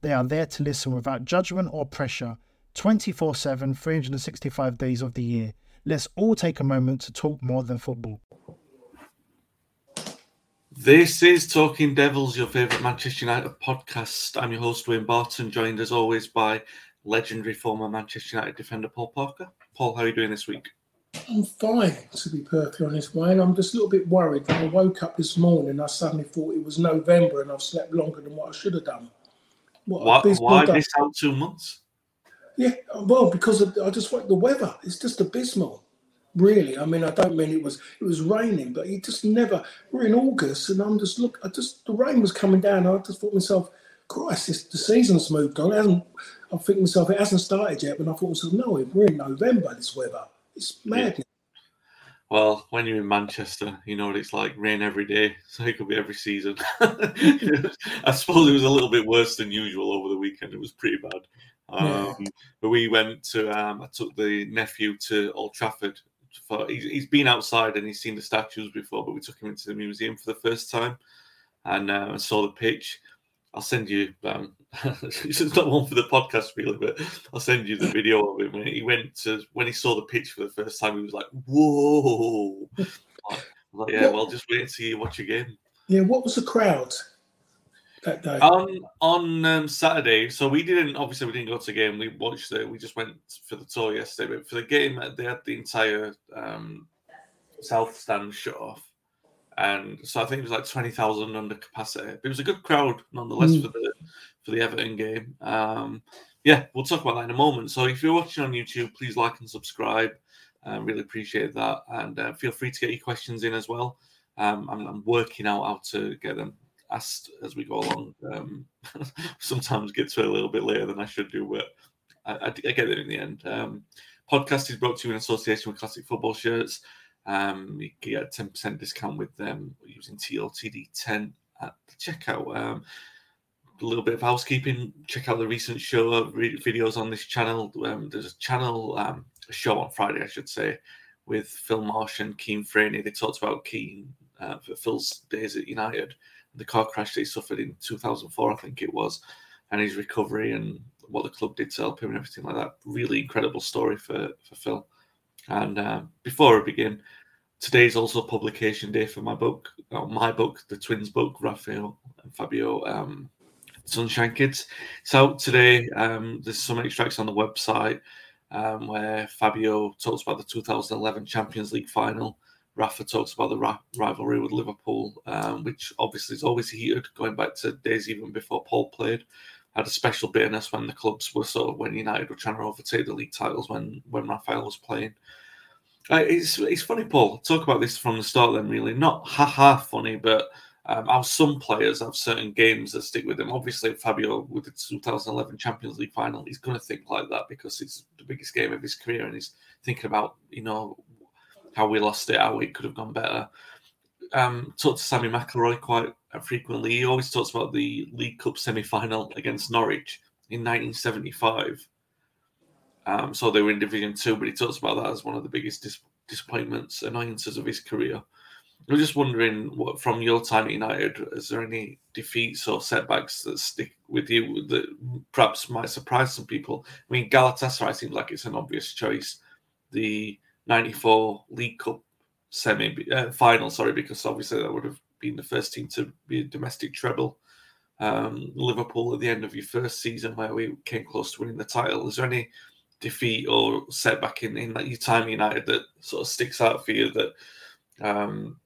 They are there to listen without judgment or pressure 24 7, 365 days of the year. Let's all take a moment to talk more than football. This is Talking Devils, your favourite Manchester United podcast. I'm your host, Wayne Barton, joined as always by legendary former Manchester United defender Paul Parker. Paul, how are you doing this week? I'm fine, to be perfectly honest, Wayne. I'm just a little bit worried. When I woke up this morning, I suddenly thought it was November and I've slept longer than what I should have done. What why why miss out two months? Yeah, well, because of, I just like the weather. It's just abysmal, really. I mean, I don't mean it was it was raining, but it just never. We're in August, and I'm just look. I just the rain was coming down. I just thought myself, Christ, this, the season's moved on. It hasn't. I think myself, it hasn't started yet. But I thought myself, no, we're in November. This weather, it's madness. Well, when you're in Manchester, you know what it's like rain every day. So it could be every season. I suppose it was a little bit worse than usual over the weekend. It was pretty bad. Um, yeah. But we went to, um, I took the nephew to Old Trafford. For, he's, he's been outside and he's seen the statues before, but we took him into the museum for the first time and uh, saw the pitch. I'll send you. Um, it's not one for the podcast, really, but I'll send you the video of him. He went to when he saw the pitch for the first time. He was like, "Whoa!" like, yeah, well, just wait until you watch again. Yeah, what was the crowd that day? Um, on um, Saturday, so we didn't. Obviously, we didn't go to the game. We watched it. We just went for the tour yesterday. But for the game, they had the entire um, south stand shut off and so I think it was like twenty thousand under capacity. But it was a good crowd nonetheless mm. for the for the Everton game. Um, yeah, we'll talk about that in a moment. So if you're watching on YouTube, please like and subscribe. Uh, really appreciate that, and uh, feel free to get your questions in as well. Um, I'm, I'm, working out how to get them asked as we go along. Um, sometimes get to a little bit later than I should do, but I, I, I get it in the end. Um, podcast is brought to you in association with Classic Football Shirts. Um, you can get a 10% discount with them using TLTD10 at the checkout. Um, a little bit of housekeeping. Check out the recent show videos on this channel. Um, there's a channel, um, a show on Friday, I should say, with Phil Marsh and Keane Franey. They talked about Keane uh, for Phil's days at United, the car crash he suffered in 2004, I think it was, and his recovery and what the club did to help him and everything like that. Really incredible story for, for Phil. And uh, before I begin, today's also publication day for my book, uh, my book, the twins book, Raphael and Fabio um, Sunshine Kids. It's out today. Um, there's some extracts on the website um, where Fabio talks about the 2011 Champions League final. Rafa talks about the ra- rivalry with Liverpool, um, which obviously is always heated, going back to days even before Paul played. Had a special bitterness when the clubs were sort of when United were trying to overtake the league titles when when Rafael was playing. Uh, it's it's funny, Paul. Talk about this from the start. Then, really, not ha ha funny, but um, how some players have certain games that stick with them. Obviously, Fabio with the 2011 Champions League final, he's going to think like that because it's the biggest game of his career, and he's thinking about you know how we lost it, how it could have gone better. Um, talk to Sammy McIlroy quite frequently. He always talks about the League Cup semi final against Norwich in 1975 um, so they were in Division Two, but he talks about that as one of the biggest dis- disappointments, annoyances of his career. I'm just wondering, what from your time at United, is there any defeats or setbacks that stick with you that perhaps might surprise some people? I mean, Galatasaray seems like it's an obvious choice. The '94 League Cup semi uh, final, sorry, because obviously that would have been the first team to be a domestic treble. Um, Liverpool at the end of your first season, where we came close to winning the title. Is there any defeat or setback in, in your time at United that sort of sticks out for you that um,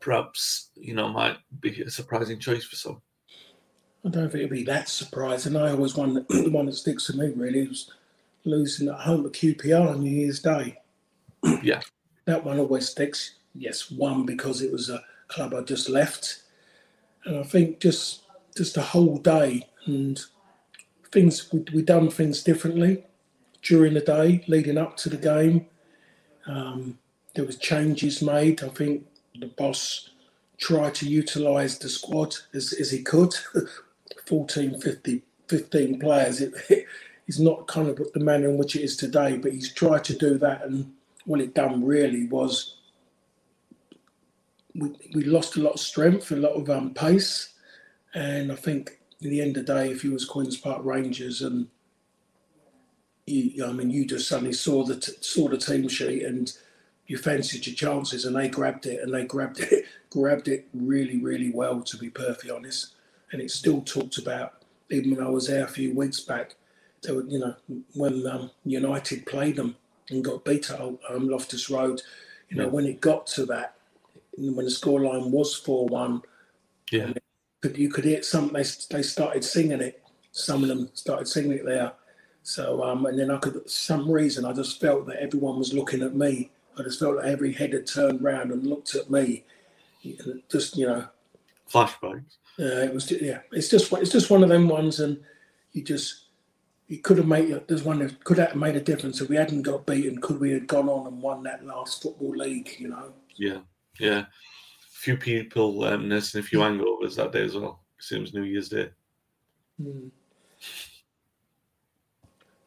perhaps you know might be a surprising choice for some. I don't think it'd be that surprising. I always one that, the one that sticks to me really was losing at home at QPR on New Year's Day. yeah, that one always sticks. Yes, one because it was a club I just left, and I think just just the whole day and things we we done things differently during the day leading up to the game. Um, there was changes made. I think the boss tried to utilise the squad as, as he could. 14, 50, 15 players. It, it, it's not kind of the manner in which it is today, but he's tried to do that. And what it done really was we, we lost a lot of strength, a lot of um, pace. And I think at the end of the day, if you was Queen's Park Rangers and you, I mean, you just suddenly saw the t- saw the team sheet and you fancied your chances, and they grabbed it, and they grabbed it, grabbed it really, really well, to be perfectly honest. And it's still talked about, even when I was there a few weeks back. They were, you know, when um, United played them and got beat at um, Loftus Road, you know, yeah. when it got to that, when the scoreline was four one, yeah, you could hear some. They they started singing it. Some of them started singing it there. So um, and then I could, for some reason, I just felt that everyone was looking at me I just felt like every head had turned round and looked at me. Just you know, flashbacks. Yeah, it was. Yeah, it's just it's just one of them ones, and you just it could have made there's one that could have made a difference if we hadn't got beaten. Could we have gone on and won that last football league? You know. Yeah, yeah. A few people um, nursing a few hangovers that day as well. Seems New Year's Day. Hmm.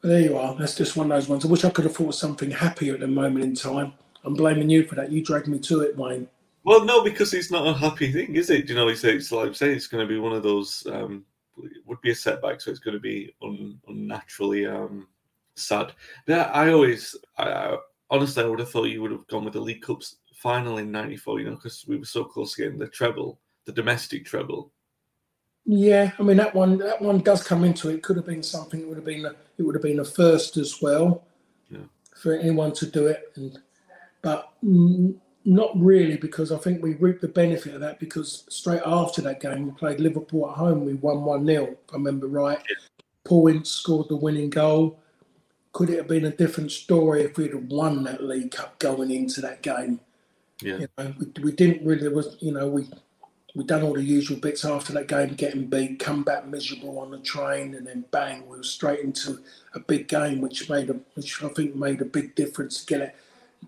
There you are. That's just one of those ones. I wish I could have thought of something happier at the moment in time. I'm blaming you for that. You dragged me to it, Wayne. Well, no, because it's not a happy thing, is it? You know, it's, it's like I'm saying, it's going to be one of those. Um, it would be a setback, so it's going to be un, unnaturally um, sad. Yeah, I always, I, I, honestly, I would have thought you would have gone with the League Cups final in '94. You know, because we were so close to getting the treble, the domestic treble. Yeah, I mean that one. That one does come into it. it could have been something. It would have been. A, it would have been a first as well yeah. for anyone to do it. And but not really because I think we reaped the benefit of that because straight after that game we played Liverpool at home. We won one 0 If I remember right. Yeah. Paul Ince scored the winning goal. Could it have been a different story if we'd have won that League Cup going into that game? Yeah, you know, we, we didn't really. Was you know we we done all the usual bits after that game, getting beat, come back miserable on the train, and then bang, we were straight into a big game, which made a, which I think made a big difference. Get it,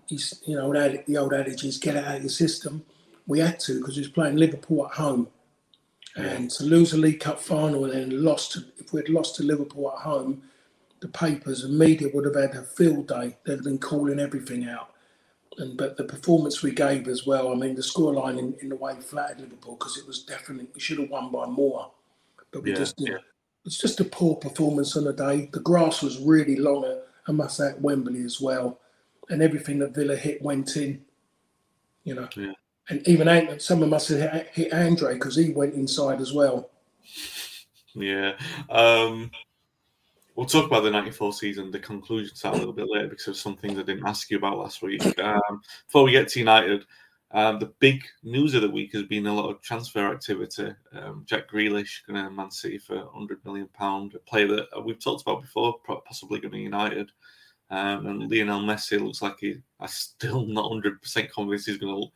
you know, the old adage is get it out of your system. We had to because we was playing Liverpool at home, and to lose a League Cup final and then lost, to, if we'd lost to Liverpool at home, the papers and media would have had a field day. They'd have been calling everything out and but the performance we gave as well. I mean, the scoreline in, in the way flattered Liverpool because it was definitely we should have won by more, but we yeah, just you yeah. it's just a poor performance on the day. The grass was really long at I must say at Wembley as well, and everything that Villa hit went in. You know, yeah. and even someone must have hit, hit Andre because he went inside as well. Yeah. Um, We'll talk about the 94 season, the conclusion to that a little bit later because there's some things I didn't ask you about last week. Um, before we get to United, um, the big news of the week has been a lot of transfer activity. Um, Jack Grealish going to Man City for 100 million pound, a player that we've talked about before, possibly going to United. Um, and Lionel Messi looks like he. I'm still not 100 percent convinced he's going to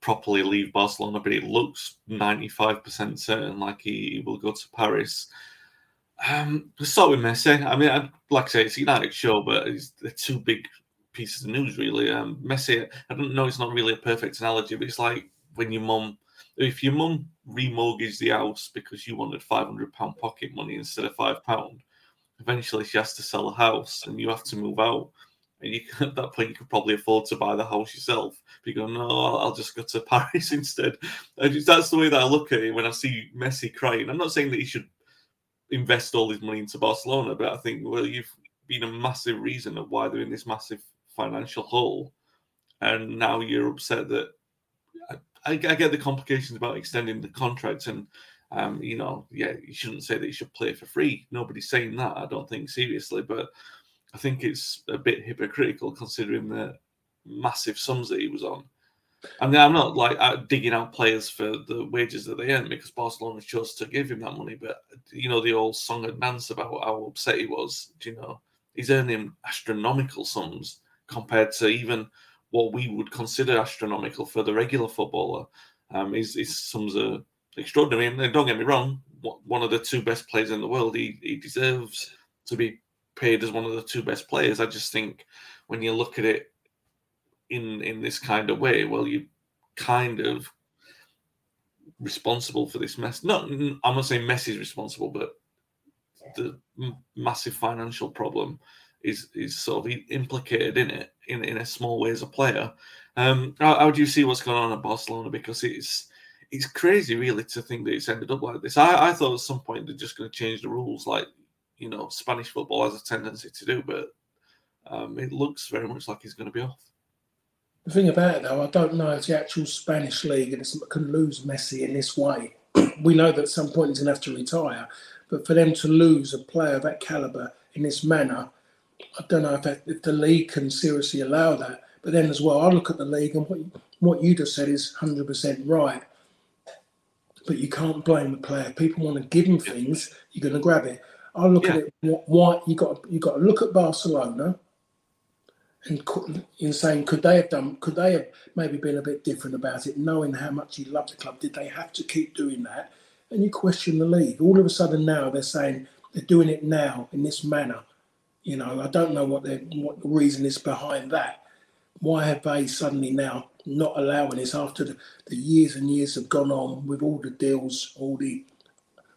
properly leave Barcelona, but it looks 95 percent certain like he will go to Paris. Um, let's start with Messi. I mean, I'd, like I say, it's United show, but it's the two big pieces of news, really. Um, Messi, I don't know, it's not really a perfect analogy, but it's like when your mum, if your mum remortgaged the house because you wanted £500 pocket money instead of £5, eventually she has to sell the house and you have to move out. and you at that point you could probably afford to buy the house yourself. But you go, no, I'll, just go to Paris instead. That's the way that I look at it when I see Messi crying. I'm not saying that he should invest all his money into Barcelona, but I think well, you've been a massive reason of why they're in this massive financial hole, and now you're upset that. I, I get the complications about extending the contract and um, you know, yeah, you shouldn't say that you should play for free. Nobody's saying that, I don't think, seriously. But I think it's a bit hypocritical considering the massive sums that he was on. I mean, I'm not like uh, digging out players for the wages that they earn because Barcelona chose to give him that money. But you know, the old song and dance about how upset he was. Do You know, he's earning astronomical sums compared to even what we would consider astronomical for the regular footballer. Um, his, his sums are extraordinary. And don't get me wrong, one of the two best players in the world, he, he deserves to be paid as one of the two best players. I just think when you look at it in in this kind of way, well, you kind of responsible for this mess. Not, I'm not saying Messi's responsible, but the massive financial problem is is sort of implicated in it in, in a small way as a player. Um, how, how do you see what's going on at Barcelona? Because it's it's crazy, really, to think that it's ended up like this. I, I thought at some point they're just going to change the rules, like you know, Spanish football has a tendency to do, but um, it looks very much like he's going to be off. The thing about it, though, I don't know if the actual Spanish league can lose Messi in this way. we know that at some point he's going to have to retire, but for them to lose a player of that caliber in this manner, I don't know if, that, if the league can seriously allow that. But then as well, I look at the league and what what you just said is 100% right but you can't blame the player. People want to give him things, you're going to grab it. I look yeah. at it. Why you got you got to look at Barcelona, and in saying could they have done? Could they have maybe been a bit different about it, knowing how much he loved the club? Did they have to keep doing that? And you question the league. All of a sudden now they're saying they're doing it now in this manner. You know, I don't know what the what the reason is behind that. Why have they suddenly now not allowing this after the, the years and years have gone on with all the deals, all the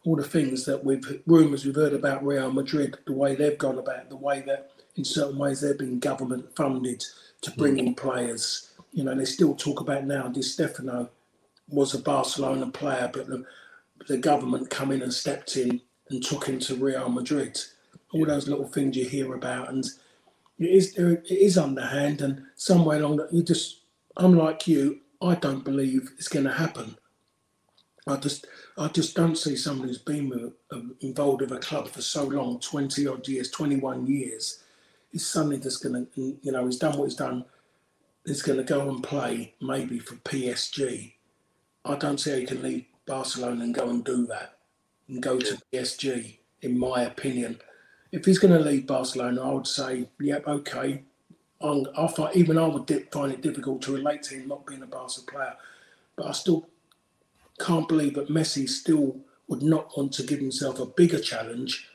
all the things that we've rumours we've heard about Real Madrid, the way they've gone about, the way that in certain ways they've been government funded to bring in players. You know, they still talk about now. Di Stefano was a Barcelona player, but the, the government come in and stepped in and took him to Real Madrid. All those little things you hear about, and it is it is underhand, and somewhere along that you just unlike you, I don't believe it's going to happen. I just, I just don't see someone who's been um, involved with a club for so long, twenty odd years, twenty-one years, is suddenly just going to, you know, he's done what he's done. He's going to go and play maybe for PSG. I don't see how he can leave Barcelona and go and do that and go to PSG. In my opinion, if he's going to leave Barcelona, I would say, yep, okay, I, I find, even I would find it difficult to relate to him not being a Barca player. But I still can't believe that Messi still would not want to give himself a bigger challenge,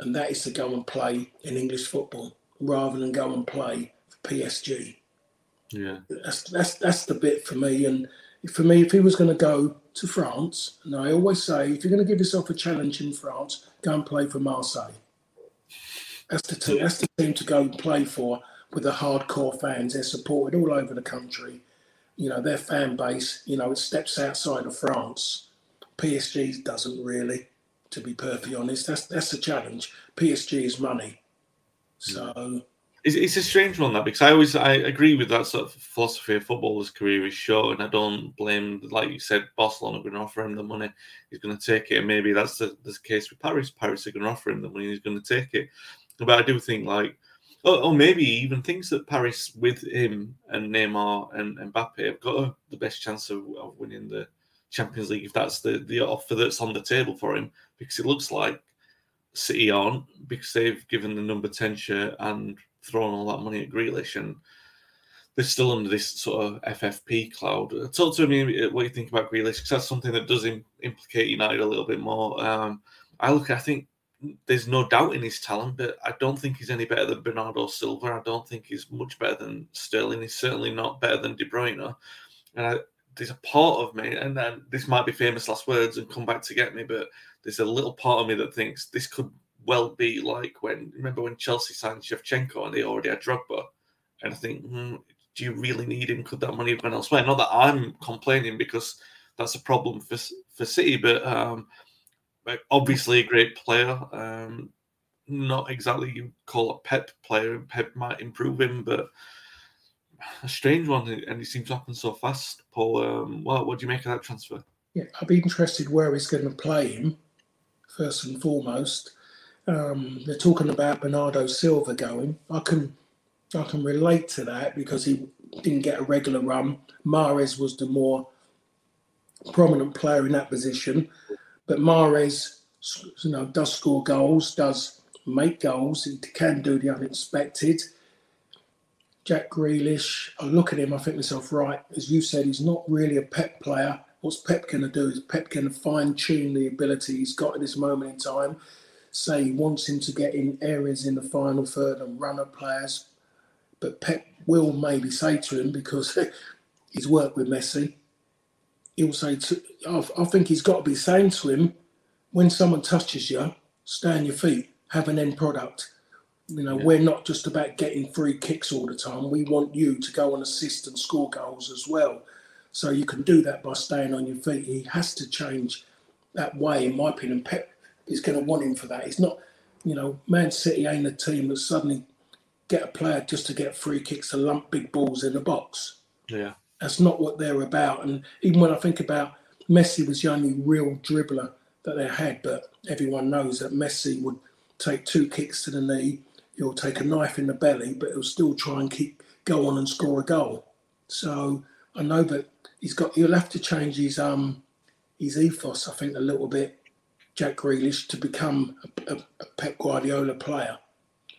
and that is to go and play in English football rather than go and play for PSG. Yeah, that's that's that's the bit for me. And for me, if he was going to go to France, and I always say, if you're going to give yourself a challenge in France, go and play for Marseille. That's the team. That's the team to go and play for with the hardcore fans. They're supported all over the country. You know, their fan base, you know, it steps outside of France. PSG doesn't really, to be perfectly honest. That's that's the challenge. PSG is money. So it's, it's a strange one that because I always I agree with that sort of philosophy of footballer's career is short, and I don't blame like you said Barcelona are going to offer him the money, he's going to take it, and maybe that's the, the case with Paris. Paris are going to offer him the money, he's going to take it. But I do think like or, or maybe even thinks that Paris with him and Neymar and, and Mbappe have got a, the best chance of, of, winning the Champions League if that's the, the offer that's on the table for him, because it looks like City aren't because they've given the number 10 shirt and thrown all that money at Grealish and they're still under this sort of FFP cloud. Talk to me what you think about Grealish because that's something that does implicate United a little bit more. Um, I look, I think there's no doubt in his talent, but I don't think he's any better than Bernardo Silva. I don't think he's much better than Sterling. He's certainly not better than De Bruyne. And I, there's a part of me, and then this might be famous last words and come back to get me, but there's a little part of me that thinks this could well be like when remember when Chelsea signed Shevchenko and they already had Drogba, and I think, hmm, do you really need him? Could that money have gone elsewhere? Not that I'm complaining because that's a problem for for City, but um, obviously a great player. Um, not exactly you call a Pep player. Pep might improve him, but a strange one, and it seems to happen so fast. Paul, um, what, what do you make of that transfer? Yeah, I'd be interested where he's going to play him first and foremost. Um, they're talking about Bernardo Silva going. I can I can relate to that because he didn't get a regular run. Mahrez was the more prominent player in that position, but Mahrez, you know, does score goals, does make goals. He can do the unexpected. Jack Grealish, I look at him, I think myself, right, as you said, he's not really a Pep player. What's Pep going to do? Is Pep going to fine tune the ability he's got at this moment in time? Say he wants him to get in areas in the final third and run at players. But Pep will maybe say to him, because he's worked with Messi, he'll say, to, I think he's got to be saying to him, when someone touches you, stay on your feet, have an end product you know, yeah. we're not just about getting free kicks all the time. We want you to go and assist and score goals as well. So you can do that by staying on your feet. He has to change that way, in my opinion. Pep is going to want him for that. He's not, you know, Man City ain't a team that suddenly get a player just to get free kicks to lump big balls in the box. Yeah. That's not what they're about. And even when I think about Messi was the only real dribbler that they had, but everyone knows that Messi would take two kicks to the knee he'll take a knife in the belly, but he'll still try and keep go on and score a goal. So I know that he's got. He'll have to change his um his ethos. I think a little bit, Jack Grealish, to become a, a, a Pep Guardiola player.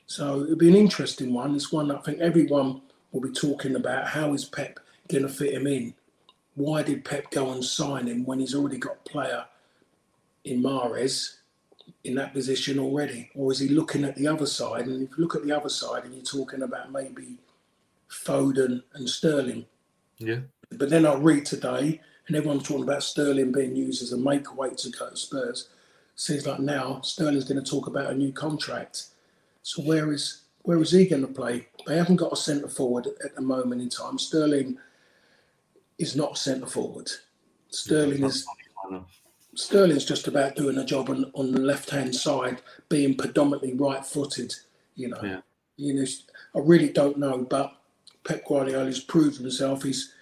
So it'll be an interesting one. It's one I think everyone will be talking about. How is Pep going to fit him in? Why did Pep go and sign him when he's already got player in Mahrez? In that position already? Or is he looking at the other side? And if you look at the other side and you're talking about maybe Foden and Sterling. Yeah. But then I read today, and everyone's talking about Sterling being used as a make weight to go to Spurs. Seems like now Sterling's going to talk about a new contract. So where is where is he going to play? They haven't got a centre forward at the moment in time. Sterling is not centre forward. Sterling is Sterling's just about doing a job on, on the left hand side, being predominantly right footed. You know, yeah. you know, I really don't know, but Pep Guardiola's proved himself. He's,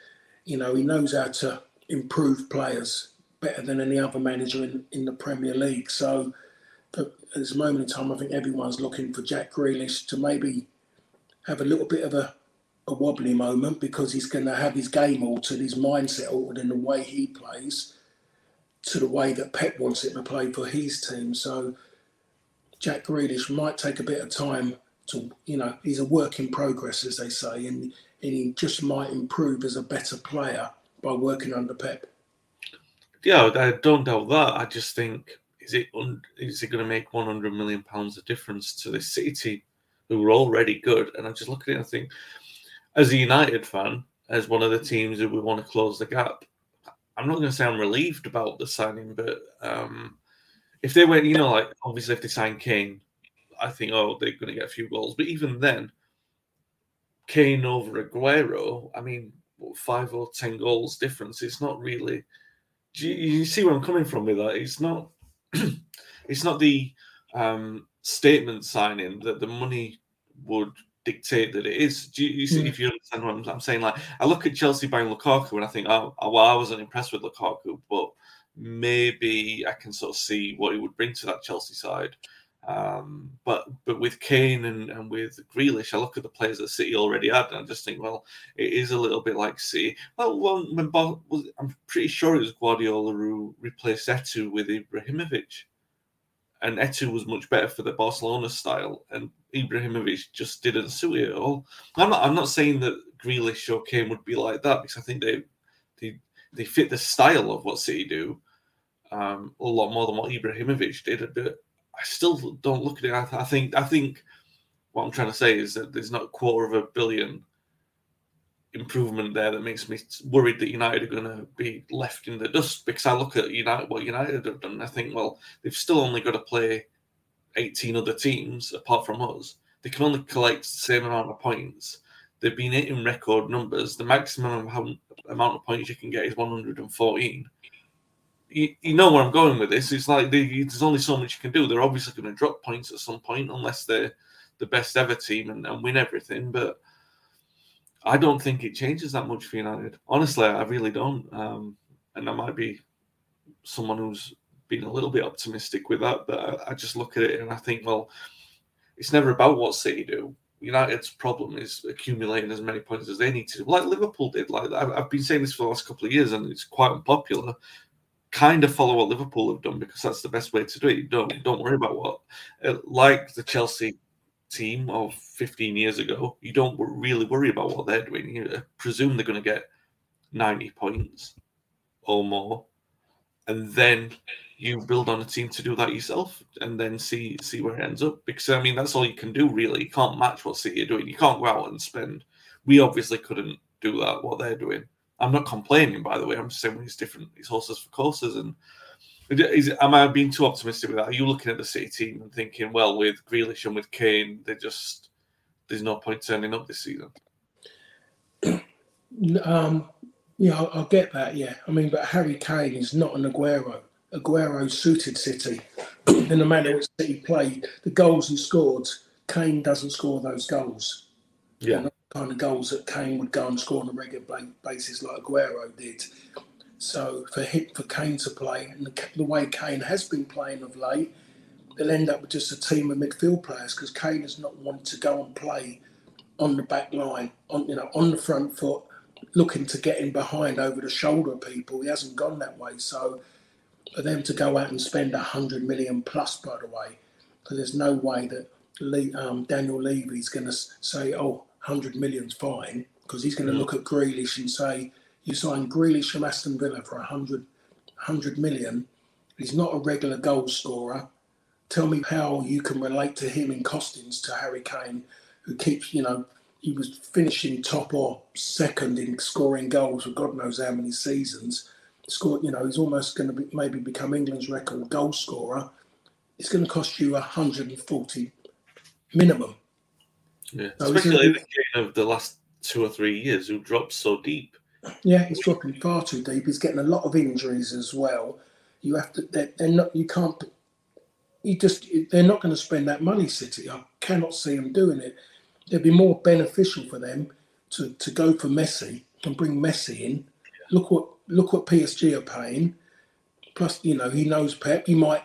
you know, he knows how to improve players better than any other manager in, in the Premier League. So, at this moment in time, I think everyone's looking for Jack Grealish to maybe have a little bit of a, a wobbly moment because he's going to have his game altered, his mindset altered in the way he plays to the way that Pep wants it to play for his team. So Jack Grealish might take a bit of time to, you know, he's a work in progress, as they say, and, and he just might improve as a better player by working under Pep. Yeah, I don't doubt that. I just think is it is it going to make 100 million pounds a difference to the City team who are already good? And I just look at it and think, as a United fan, as one of the teams that we want to close the gap, I'm not going to say I'm relieved about the signing, but um, if they went, you know, like obviously if they sign Kane, I think oh they're going to get a few goals. But even then, Kane over Aguero, I mean, five or ten goals difference. It's not really. Do you, you see where I'm coming from with that? It's not. it's not the um, statement signing that the money would dictate that it is. Do you, you see, mm. if you understand what I'm, I'm, saying? Like, I look at Chelsea buying Lukaku and I think, oh, well, I wasn't impressed with Lukaku, but maybe I can sort of see what he would bring to that Chelsea side. Um, but but with Kane and, and with Grealish, I look at the players that City already had, and I just think, well, it is a little bit like City. Well, well when I'm pretty sure it was Guardiola who replaced Eto'o with Ibrahimovic and Eto'o was much better for the Barcelona style, and Ibrahimovic just didn't suit it at all. I'm not. I'm not saying that Grealish or Kane would be like that because I think they they they fit the style of what City do um, a lot more than what Ibrahimovic did. But I still don't look at it. I, I think I think what I'm trying to say is that there's not a quarter of a billion improvement there that makes me worried that United are going to be left in the dust because I look at United what United have done. I think well they've still only got to play 18 other teams apart from us. They can only collect the same amount of points. They've been hitting record numbers. The maximum amount of points you can get is 114. You, you know where I'm going with this. It's like they, there's only so much you can do. They're obviously going to drop points at some point unless they're the best ever team and, and win everything. But I don't think it changes that much for United. Honestly, I really don't. Um, and I might be someone who's a little bit optimistic with that, but I, I, just look at it and I think, well, it's never about what City do. United's problem is accumulating as many points as they need to, like Liverpool did. Like I've been saying this for the last couple of years, and it's quite unpopular. Kind of follow what Liverpool have done because that's the best way to do it. Don't don't worry about what, uh, like the Chelsea team of 15 years ago. You don't really worry about what they're doing. You presume they're going to get 90 points or more, and then you build on a team to do that yourself and then see see where it ends up. Because I mean that's all you can do really. You can't match what City are doing. You can't go out and spend. We obviously couldn't do that what they're doing. I'm not complaining by the way. I'm just saying it's different. It's horses for courses and is, am I being too optimistic with that? Are you looking at the City team and thinking, well, with Grealish and with Kane, they just there's no point turning up this season? Um, yeah, I'll, I'll, get that. Yeah, I mean, but Harry Kane is not an Aguero. Aguero suited City in the manner which City played. The goals he scored, Kane doesn't score those goals. Yeah. the kind of goals that Kane would go and score on a regular basis, like Aguero did. So for hit for Kane to play, and the, the, way Kane has been playing of late, they'll end up with just a team of midfield players because Kane has not wanted to go and play on the back line, on you know, on the front foot, looking to get in behind over the shoulder of people. He hasn't gone that way. So for them to go out and spend a hundred million plus, by the way, because there's no way that Lee, um, Daniel Levy's going to say, "Oh, 100 million's fine," because he's going to mm. look at Grealish and say, "You signed Grealish from Aston Villa for 100, 100 million. He's not a regular goal scorer. Tell me how you can relate to him in costings to Harry Kane, who keeps, you know." He was finishing top or second in scoring goals for God knows how many seasons scored, you know, he's almost going to be, maybe become England's record goal scorer. It's going to cost you 140 minimum. Yeah, so especially in the game of the last two or three years, who dropped so deep. Yeah, he's dropping far too deep. He's getting a lot of injuries as well. You have to. They're, they're not. You can't. You just. They're not going to spend that money, City. I cannot see them doing it. It'd be more beneficial for them to to go for Messi and bring Messi in. Look what look what PSG are paying. Plus, you know, he knows Pep. He might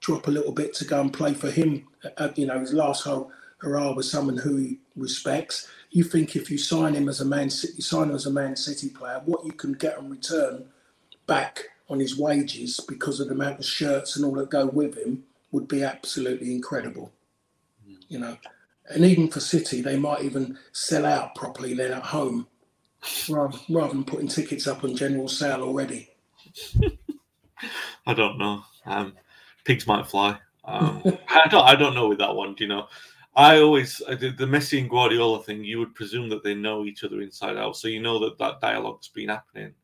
drop a little bit to go and play for him. At, you know, his last whole hurrah was someone who he respects. You think if you sign him as a Man City, sign him as a Man City player, what you can get in return back on his wages because of the amount of shirts and all that go with him would be absolutely incredible. Mm. You know, and even for City, they might even sell out properly then at home rather, rather than putting tickets up on general sale already? I don't know. Um, pigs might fly. Um, I don't. I don't know with that one. Do you know? I always the, the Messi and Guardiola thing. You would presume that they know each other inside out, so you know that that dialogue's been happening.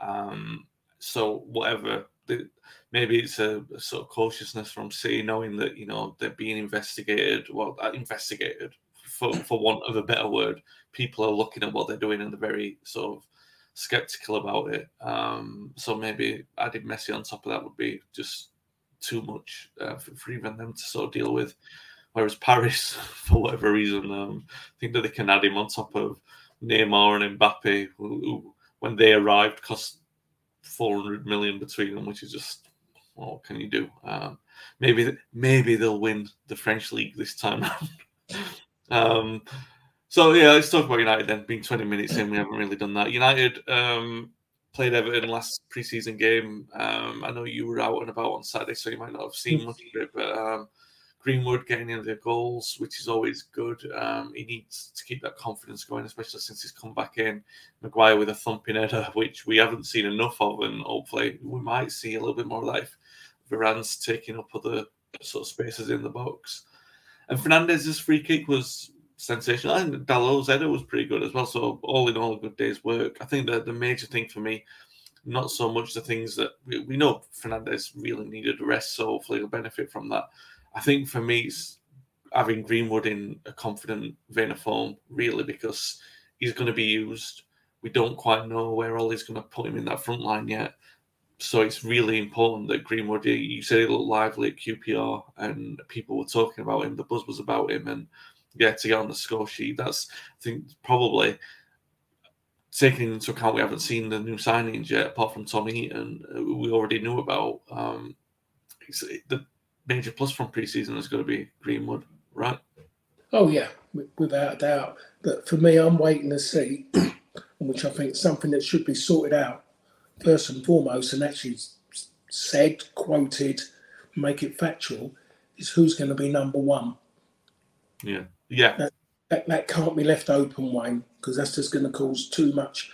Um, so whatever, the, maybe it's a, a, sort of cautiousness from City, knowing that you know they're being investigated. Well, uh, investigated for for want of a better word, people are looking at what they're doing and they're very sort of skeptical about it. Um, so maybe adding Messi on top of that would be just too much uh, for, for, even them to sort of deal with. Whereas Paris, for whatever reason, um, think that they can add him on top of Neymar and Mbappe, who, who when they arrived cost 400 million between them, which is just well, what can you do? Um, maybe maybe they'll win the French league this time. um, so yeah, let's talk about United then. Being 20 minutes in, we haven't really done that. United um, played Everton last preseason game. Um, I know you were out and about on Saturday, so you might not have seen much of it, but um, Greenwood getting in the goals, which is always good. Um, he needs to keep that confidence going, especially since he's come back in. Maguire with a thumping header, which we haven't seen enough of, and hopefully we might see a little bit more of that if Varane's taking up other sort of spaces in the box. And Fernandes's free kick was sensational. Think Dalot's header was pretty good as well. So all in all, a good day's work. I think that the major thing for me, not so much the things that we, we know Fernandez really needed a rest, so hopefully he'll benefit from that. I think for me, it's having Greenwood in a confident vein of form, really, because he's going to be used. We don't quite know where Ole's going to put him in that front line yet. So it's really important that Greenwood, you said he looked lively at QPR and people were talking about him, the buzz was about him, and yeah, to get on the score sheet, that's, I think, probably taking into account we haven't seen the new signings yet, apart from Tommy Heaton, uh, we already knew about. Um, the major plus from preseason is going to be Greenwood, right? Oh yeah, without a doubt. But for me, I'm waiting to see, which I think is something that should be sorted out first and foremost, and actually said, quoted, make it factual, is who's going to be number one. Yeah, yeah. That, that, that can't be left open, Wayne, because that's just going to cause too much,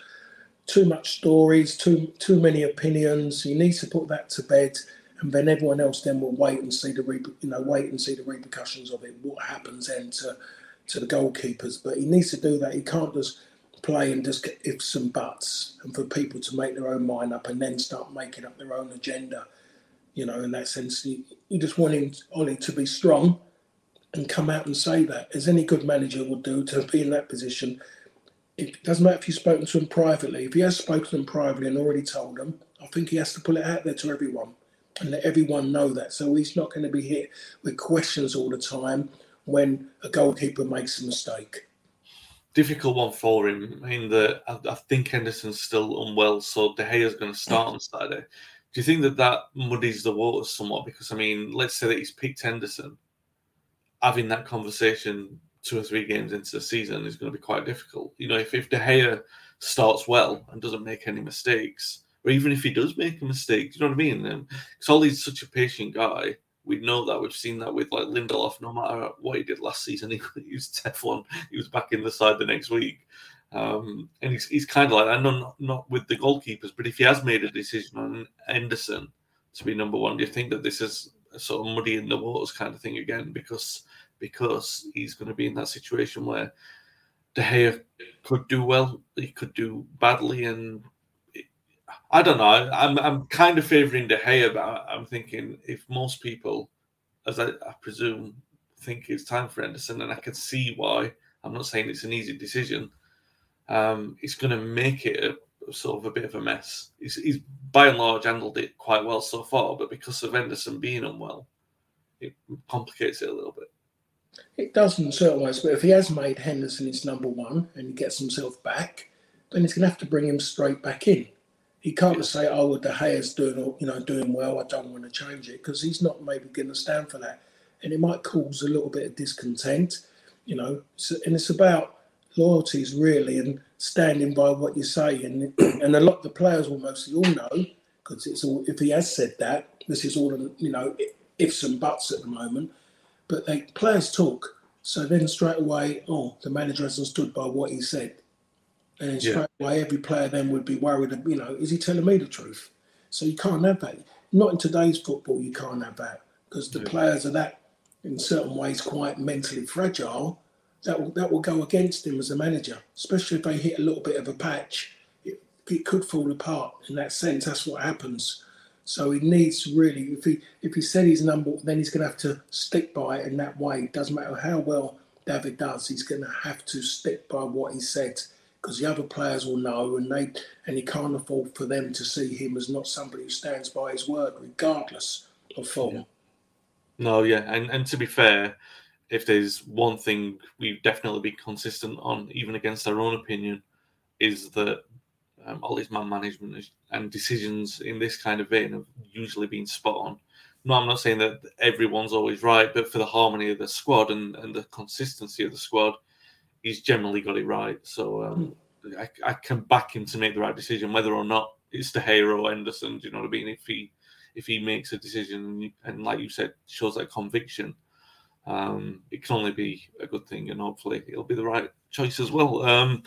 too much stories, too too many opinions. You need to put that to bed, and then everyone else then will wait and see the you know wait and see the repercussions of it. What happens then to to the goalkeepers? But he needs to do that. He can't just play and just get ifs and buts, and for people to make their own mind up and then start making up their own agenda. You know, in that sense, you, just want him, Ole, to be strong and come out and say that, as any good manager would do, to be in that position. It doesn't matter if you've spoken to him privately. If he has spoken to them privately and already told them, I think he has to pull it out there to everyone and let everyone know that. So he's not going to be hit with questions all the time when a goalkeeper makes a mistake. Difficult one for him in that I, I think Henderson's still unwell, so De Gea is going to start on Saturday. Do you think that that muddies the waters somewhat? Because I mean, let's say that he's picked Henderson having that conversation two or three games into the season is going to be quite difficult. You know, if, if De Gea starts well and doesn't make any mistakes, or even if he does make a mistake, you know what I mean? Because um, Ole's such a patient guy. We know that we've seen that with like Lindelof. No matter what he did last season, he, he was Teflon. He was back in the side the next week. Um, and he's, he's kind of like I know not, not with the goalkeepers, but if he has made a decision on Henderson to be number one, do you think that this is sort of muddy in the waters kind of thing again because because he's going to be in that situation where De Gea could do well, he could do badly, and I don't know. I'm I'm kind of favouring De Gea, but I'm thinking if most people, as I, I presume, think it's time for Henderson, and I can see why. I'm not saying it's an easy decision. Um, it's going to make it a sort of a bit of a mess. He's, he's by and large handled it quite well so far, but because of Henderson being unwell, it complicates it a little bit. It does in certain ways, but if he has made Henderson his number one and he gets himself back, then he's going to have to bring him straight back in. He can't yeah. say, "Oh, well, De Gea's doing, you know, doing well. I don't want to change it," because he's not maybe going to stand for that, and it might cause a little bit of discontent, you know. So, and it's about loyalties really, and standing by what you say. And and a lot of the players will mostly all know because it's all. If he has said that, this is all you know ifs and buts at the moment. But they players talk, so then straight away, oh, the manager hasn't stood by what he said, and straight yeah. away every player then would be worried. You know, is he telling me the truth? So you can't have that. Not in today's football, you can't have that because the yeah. players are that, in certain ways, quite mentally fragile that will that will go against him as a manager, especially if they hit a little bit of a patch. It, it could fall apart. In that sense, that's what happens. So he needs really, if he if he said his number, then he's going to have to stick by it in that way. It doesn't matter how well David does, he's going to have to stick by what he said because the other players will know, and they and he can't afford for them to see him as not somebody who stands by his word, regardless of form. Yeah. No, yeah, and and to be fair, if there's one thing we've definitely been consistent on, even against our own opinion, is that um, all his man management and decisions in this kind of vein have usually been spot on. No, I'm not saying that everyone's always right, but for the harmony of the squad and, and the consistency of the squad, he's generally got it right. So um, I, I, can back him to make the right decision, whether or not it's the hero Henderson. Do you know what I mean? If he if he makes a decision and, and like you said, shows that conviction, um, it can only be a good thing, and hopefully it'll be the right choice as well. Um,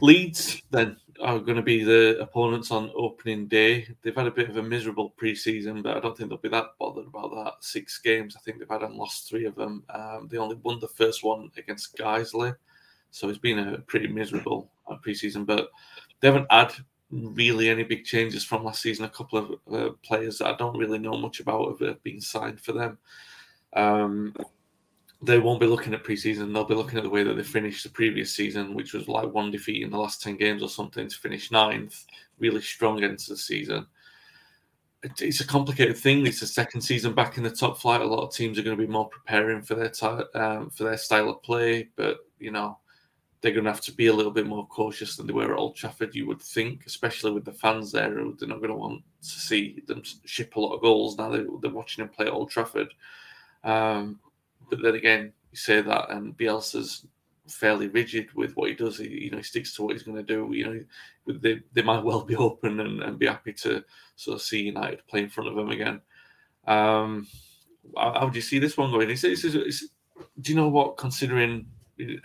Leeds then are going to be the opponents on opening day. They've had a bit of a miserable pre-season, but I don't think they'll be that bothered about that. Six games, I think they've had and lost three of them. Um, they only won the first one against Guiseley, so it's been a pretty miserable uh, pre-season. But they haven't had really any big changes from last season. A couple of uh, players that I don't really know much about have been signed for them. Um, they won't be looking at preseason. They'll be looking at the way that they finished the previous season, which was like one defeat in the last 10 games or something to finish ninth, really strong into the season. It's a complicated thing. It's a second season back in the top flight. A lot of teams are going to be more preparing for their um, for their style of play, but you know they're going to have to be a little bit more cautious than they were at Old Trafford. You would think, especially with the fans there, they're not going to want to see them ship a lot of goals now. They're, they're watching them play at Old Trafford. Um, but then again, you say that, and Bielsa's fairly rigid with what he does. He, you know, he sticks to what he's going to do. You know, they, they might well be open and, and be happy to sort of see United play in front of them again. Um, how, how do you see this one going? It's, it's, do you know what? Considering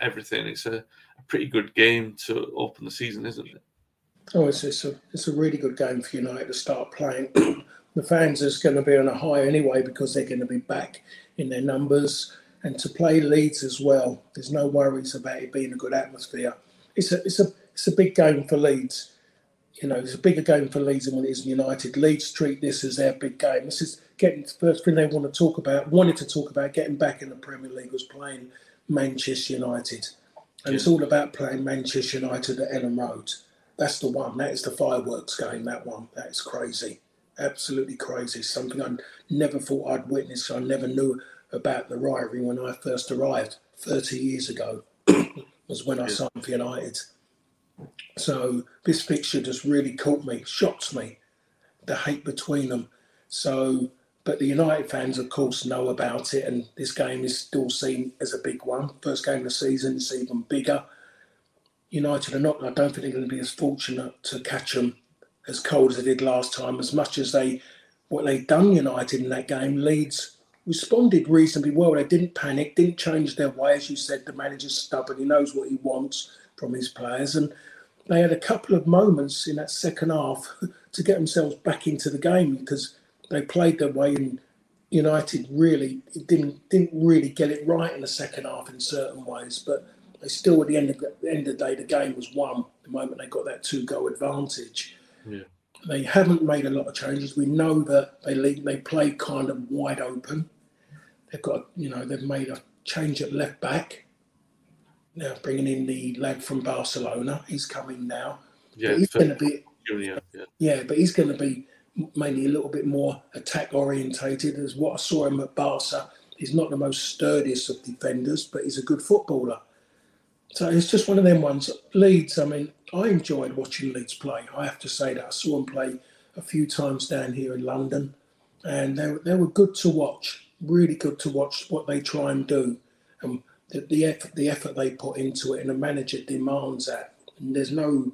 everything, it's a, a, pretty good game to open the season, isn't it? Oh, it's, it's a it's a really good game for United to start playing. the fans is going to be on a high anyway because they're going to be back in their numbers and to play Leeds as well. There's no worries about it being a good atmosphere. It's a it's a it's a big game for Leeds. You know, it's a bigger game for Leeds than when it is United. Leeds treat this as their big game. This is getting the first thing they want to talk about, wanted to talk about getting back in the Premier League was playing Manchester United. And it's all about playing Manchester United at Elland Road. That's the one. That is the fireworks game, that one. That is crazy. Absolutely crazy. Something I never thought I'd witness. I never knew about the rivalry when I first arrived 30 years ago, was when I signed for United. So this fixture just really caught me, shocked me, the hate between them. So, but the United fans, of course, know about it, and this game is still seen as a big one. First game of the season, it's even bigger. United are not, I don't think they're going to be as fortunate to catch them as cold as they did last time. As much as they, what they've done United in that game, Leeds responded reasonably well. They didn't panic, didn't change their way. As you said, the manager's stubborn. He knows what he wants from his players. And they had a couple of moments in that second half to get themselves back into the game because they played their way and United really didn't didn't really get it right in the second half in certain ways, but they still at the end of the end of the day the game was won the moment they got that two goal advantage. Yeah. They haven't made a lot of changes. We know that they they play kind of wide open. They've got you know they've made a change at left back. Now bringing in the lad from Barcelona, he's coming now. Yeah, he's going to be Junior. Yeah. yeah, but he's going to be mainly a little bit more attack orientated. As what I saw him at Barca, he's not the most sturdiest of defenders, but he's a good footballer. So it's just one of them ones. Leeds, I mean, I enjoyed watching Leeds play. I have to say that I saw them play a few times down here in London, and they, they were good to watch. Really good to watch what they try and do, and the, the effort the effort they put into it, and the manager demands that. And there's no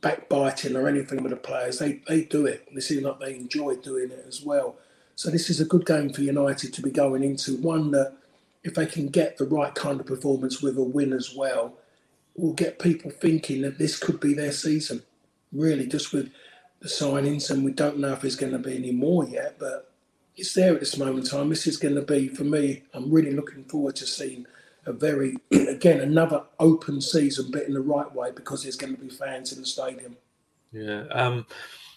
backbiting or anything with the players. They they do it. They seem like they enjoy doing it as well. So this is a good game for United to be going into. One that if they can get the right kind of performance with a win as well, will get people thinking that this could be their season. Really, just with the signings, and we don't know if there's going to be any more yet, but it's there at this moment in time. This is going to be, for me, I'm really looking forward to seeing a very, again, another open season, but in the right way because there's going to be fans in the stadium. Yeah. Um,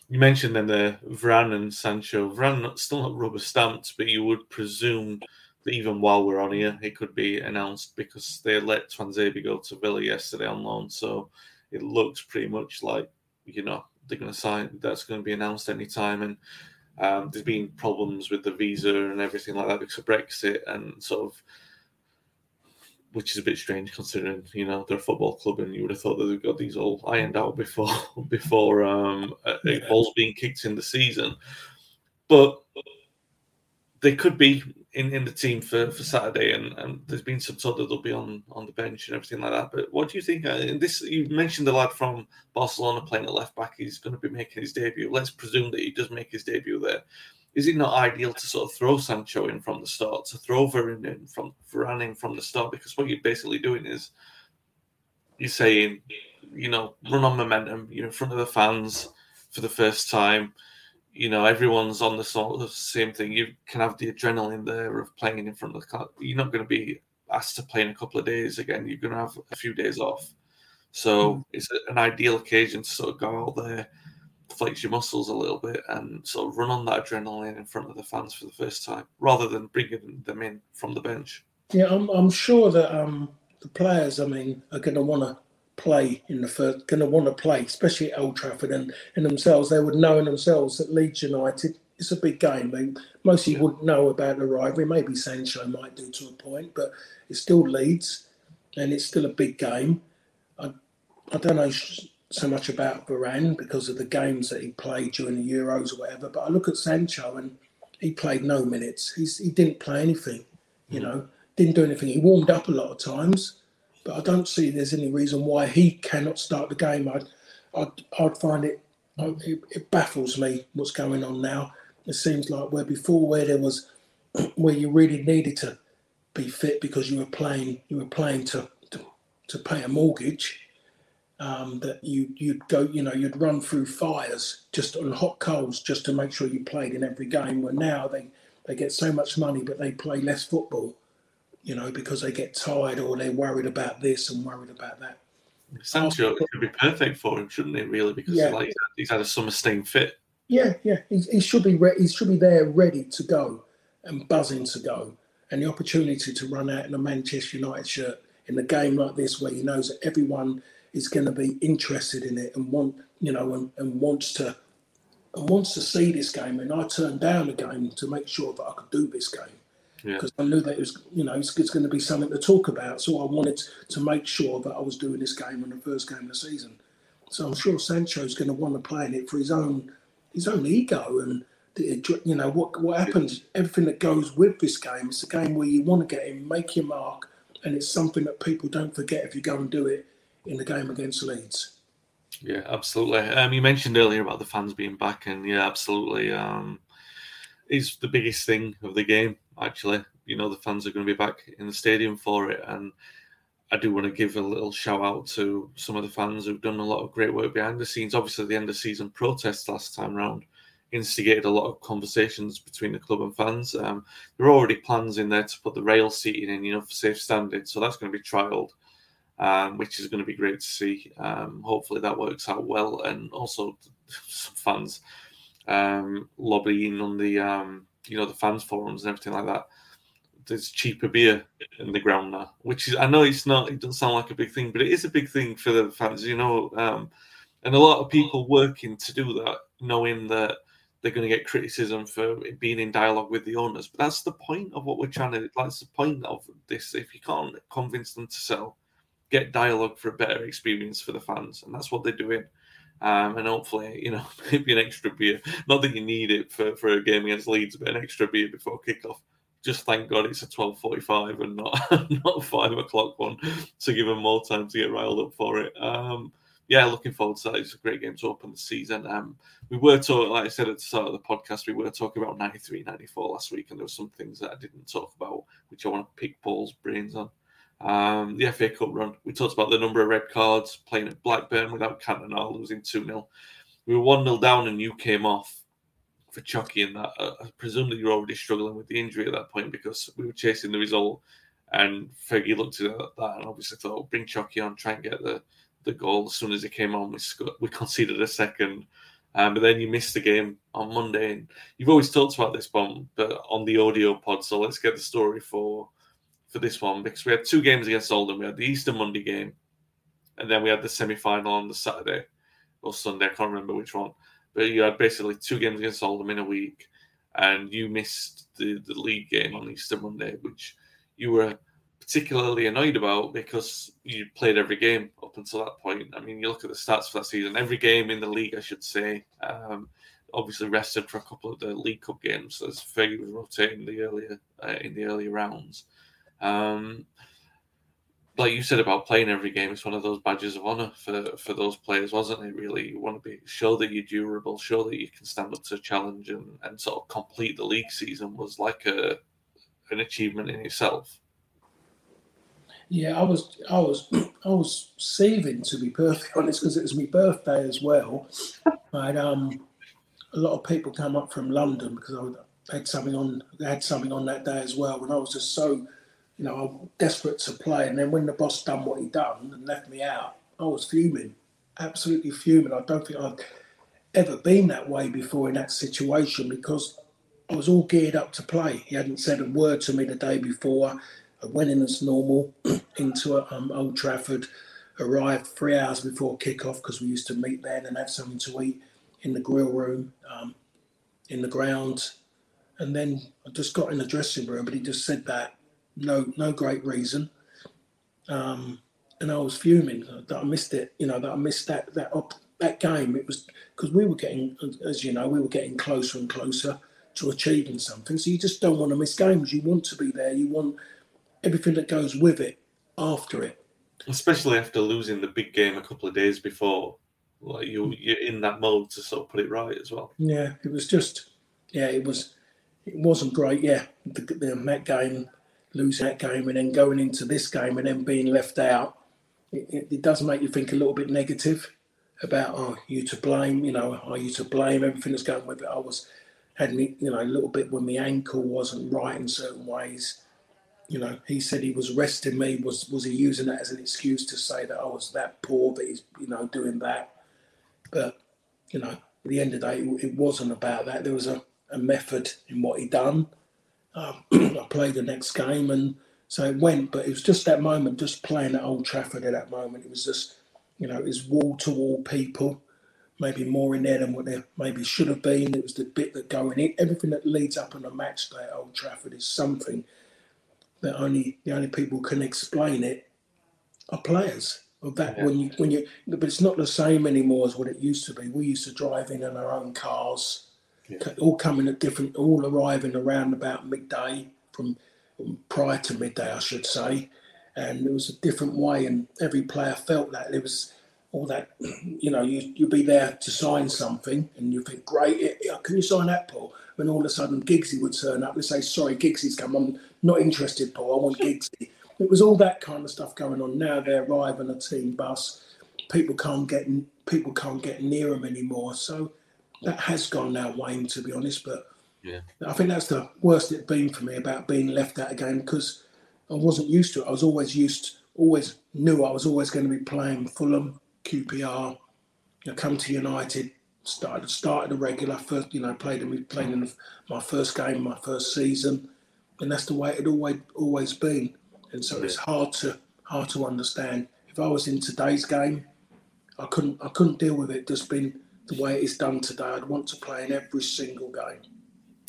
you mentioned then the Varane and Sancho. Varane still not rubber stamped, but you would presume even while we're on here, it could be announced because they let Tuanzebe go to Villa yesterday on loan. So it looks pretty much like, you know, they're going to sign, that's going to be announced anytime. And um, there's been problems with the visa and everything like that because of Brexit and sort of, which is a bit strange considering, you know, they're a football club and you would have thought that they've got these all ironed out before, before um, a ball's being kicked in the season. But they could be in, in the team for, for Saturday, and, and there's been some talk that they'll be on, on the bench and everything like that. But what do you think? Uh, this you mentioned the lad from Barcelona playing at left back. He's going to be making his debut. Let's presume that he does make his debut there. Is it not ideal to sort of throw Sancho in from the start, to throw Varane in from Varane in from the start? Because what you're basically doing is you're saying, you know, run on momentum. You're in front of the fans for the first time you know everyone's on the sort of same thing. You can have the adrenaline there of playing in front of the car. You're not going to be asked to play in a couple of days again. You're going to have a few days off, so mm. it's an ideal occasion to sort of go out there, flex your muscles a little bit and sort of run on that adrenaline in front of the fans for the first time, rather than bringing them in from the bench. Yeah, I'm, I'm sure that um, the players, I mean, are going to want to play in the first, going to want to play, especially at Old Trafford and in themselves. They would know in themselves that Leeds United, it's a big game. They mostly wouldn't know about the rivalry. Maybe Sancho might do to a point, but it's still Leeds and it's still a big game. I, I don't know so much about Varane because of the games that he played during the Euros or whatever, but I look at Sancho and he played no minutes. He's, he didn't play anything, you mm. know, didn't do anything. He warmed up a lot of times but I don't see there's any reason why he cannot start the game. I'd, I'd, I'd find it, it, it baffles me what's going on now. It seems like where before, where there was, where you really needed to be fit because you were playing, you were playing to to, to pay a mortgage. Um, that you you'd go, you know, you'd run through fires just on hot coals just to make sure you played in every game. Where now they they get so much money, but they play less football you know, because they get tired or they're worried about this and worried about that. Sancho could be perfect for him, shouldn't it? Really, because yeah. like he's had a summer staying fit. Yeah, yeah, he, he should be re- he should be there, ready to go and buzzing to go, and the opportunity to run out in a Manchester United shirt in a game like this, where he knows that everyone is going to be interested in it and want you know and, and wants to and wants to see this game. And I turned down the game to make sure that I could do this game because yeah. I knew that it was, you know, it's, it's, going to be something to talk about. So I wanted to make sure that I was doing this game on the first game of the season. So I'm sure Sancho's going to want to play in it for his own his own ego and the, you know what what happens. Everything that goes with this game. It's a game where you want to get in, make your mark, and it's something that people don't forget if you go and do it in the game against Leeds. Yeah, absolutely. Um, you mentioned earlier about the fans being back, and yeah, absolutely. Um, is the biggest thing of the game actually. You know, the fans are going to be back in the stadium for it. And I do want to give a little shout out to some of the fans who've done a lot of great work behind the scenes. Obviously, the end of season protests last time round instigated a lot of conversations between the club and fans. Um, there are already plans in there to put the rail seating in, you know, for safe standing. So that's going to be trialled, um, which is going to be great to see. Um, hopefully that works out well. And also some fans um, lobbying on the um, you know the fans forums and everything like that. There's cheaper beer in the ground now, which is I know it's not. It doesn't sound like a big thing, but it is a big thing for the fans. You know, um, and a lot of people working to do that, knowing that they're going to get criticism for being in dialogue with the owners. But that's the point of what we're trying to. That's the point of this. If you can't convince them to sell, get dialogue for a better experience for the fans, and that's what they're doing. Um, and hopefully, you know, maybe an extra beer. Not that you need it for, for a game against Leeds, but an extra beer before kickoff. Just thank God it's a twelve forty-five and not not five o'clock one to give them more time to get riled up for it. Um, yeah, looking forward to that. It's a great game to open the season. Um, we were talking, like I said at the start of the podcast, we were talking about 93, 94 last week, and there were some things that I didn't talk about, which I want to pick Paul's brains on. Um, the FA Cup run, we talked about the number of red cards, playing at Blackburn without Cantona, losing 2 0. We were 1 0 down and you came off for Chucky in that. Uh, I presume you're already struggling with the injury at that point because we were chasing the result. And Fergie looked at that and obviously thought, bring Chucky on, try and get the, the goal. As soon as he came on, we, we conceded a second. Um, but then you missed the game on Monday. And you've always talked about this, Bomb, but on the audio pod. So let's get the story for for this one because we had two games against Oldham. We had the Easter Monday game, and then we had the semi final on the Saturday or Sunday. I can't remember which one. But you had basically two games against Oldham in a week, and you missed the, the league game on Easter Monday, which you were particularly annoyed about because you played every game up until that point. I mean, you look at the stats for that season, every game in the league, I should say. Um, obviously rested for a couple of the League Cup games as Fergie was rotating the earlier uh, in the earlier rounds. Um, like you said about playing every game, it's one of those badges of honor for for those players, wasn't it? Really, you want to be show that you're durable, show that you can stand up to a challenge, and, and sort of complete the league season was like a an achievement in itself. Yeah, I was, I was, I was saving to be perfectly honest because it was my birthday as well. And um, a lot of people come up from London because I had something on, had something on that day as well, and I was just so you know, I'm desperate to play. And then when the boss done what he done and left me out, I was fuming, absolutely fuming. I don't think I'd ever been that way before in that situation because I was all geared up to play. He hadn't said a word to me the day before. I went in as normal into um, Old Trafford, arrived three hours before kickoff because we used to meet there and have something to eat in the grill room, um, in the ground. And then I just got in the dressing room, but he just said that. No, no great reason. Um, and I was fuming that I missed it. You know that I missed that that up that game. It was because we were getting, as you know, we were getting closer and closer to achieving something. So you just don't want to miss games. You want to be there. You want everything that goes with it after it. Especially after losing the big game a couple of days before, like you you're in that mode to sort of put it right as well. Yeah, it was just, yeah, it was, it wasn't great. Yeah, the, the that game, losing that game, and then going into this game and then being left out, it, it, does make you think a little bit negative about, oh, you to blame. You know, are you to blame? Everything that's going with it. I was had me, you know, a little bit when my ankle wasn't right in certain ways you know, he said he was resting me. Was was he using that as an excuse to say that I was that poor that he's you know doing that? But you know, at the end of the day, it wasn't about that. There was a, a method in what he done. Um, I played the next game, and so it went. But it was just that moment, just playing at Old Trafford at that moment. It was just, you know, it was wall to wall people. Maybe more in there than what there maybe should have been. It was the bit that going in. Everything that leads up on a match day at Old Trafford is something that only the only people can explain it are players. Of that yeah. when you when you but it's not the same anymore as what it used to be. We used to drive in in our own cars, yeah. all coming at different, all arriving around about midday from, from prior to midday, I should say, and it was a different way, and every player felt that it was all that, you know, you you be there to sign something, and you think, great, can you sign that, Paul? And all of a sudden Giggsy would turn up and say, sorry, Giggsy's come, I'm not interested, Paul, I want Giggsy. It was all that kind of stuff going on. Now they arrive on a team bus, people can't get people can't get near them anymore. So that has gone now, Wayne, to be honest. But yeah, I think that's the worst it's been for me about being left out again because I wasn't used to it. I was always used, always knew I was always going to be playing Fulham, QPR. I come to United, started started a regular first, you know, played in played in my first game, my first season, and that's the way it always always been. And so it's hard to hard to understand. If I was in today's game, I couldn't I couldn't deal with it just being the way it's done today. I'd want to play in every single game.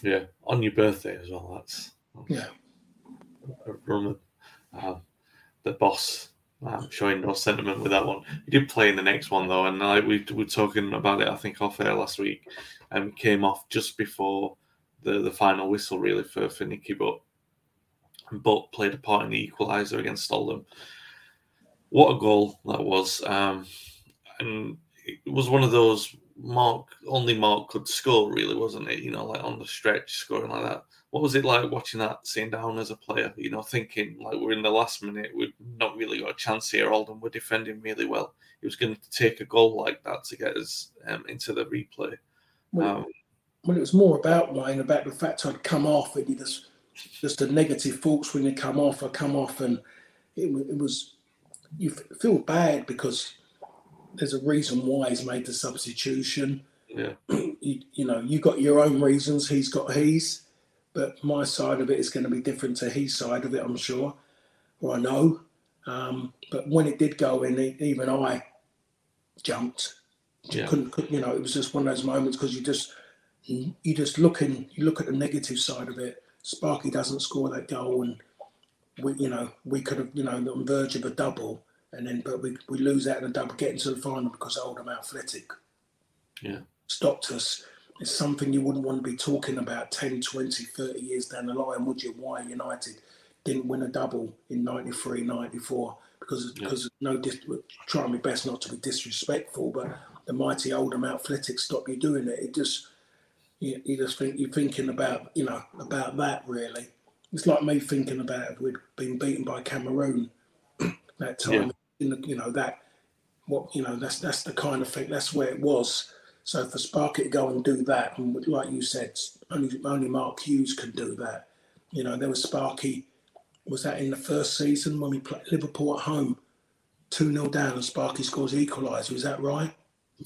Yeah, on your birthday as well. That's, that's yeah. Uh, the boss um, showing no sentiment with that one. He did play in the next one though, and like we, we were talking about it, I think off air last week, and came off just before the, the final whistle really for, for Nicky Butt. But played a part in the equaliser against Oldham. What a goal that was! Um, and it was one of those Mark only Mark could score, really, wasn't it? You know, like on the stretch, scoring like that. What was it like watching that, sitting down as a player? You know, thinking like we're in the last minute, we've not really got a chance here. Oldham we're defending really well. He was going to take a goal like that to get us um, into the replay. Well, um, well, it was more about Wayne, about the fact I'd come off and just just a negative thoughts when you come off. I come off and it, it was you feel bad because there's a reason why he's made the substitution. Yeah. You, you, know, you got your own reasons. He's got his, but my side of it is going to be different to his side of it. I'm sure, or I know. Um, but when it did go in, even I jumped. Yeah. Couldn't, you know, it was just one of those moments because you just you just looking, you look at the negative side of it. Sparky doesn't score that goal, and we, you know, we could have, you know, on the verge of a double, and then but we, we lose out in the double, getting to the final because Oldham Athletic yeah. stopped us. It's something you wouldn't want to be talking about 10, 20, 30 years down the line, would you? Why United didn't win a double in 93, 94? Because, yeah. because no, trying my best not to be disrespectful, but the mighty Oldham Athletic stopped you doing it. It just, you, you just think you're thinking about you know about that really. It's like me thinking about if we'd been beaten by Cameroon that time. In the, you know that what you know that's that's the kind of thing. That's where it was. So for Sparky to go and do that, and like you said, only only Mark Hughes can do that. You know, there was Sparky. Was that in the first season when we played Liverpool at home, two 0 down, and Sparky scores equaliser? Was that right?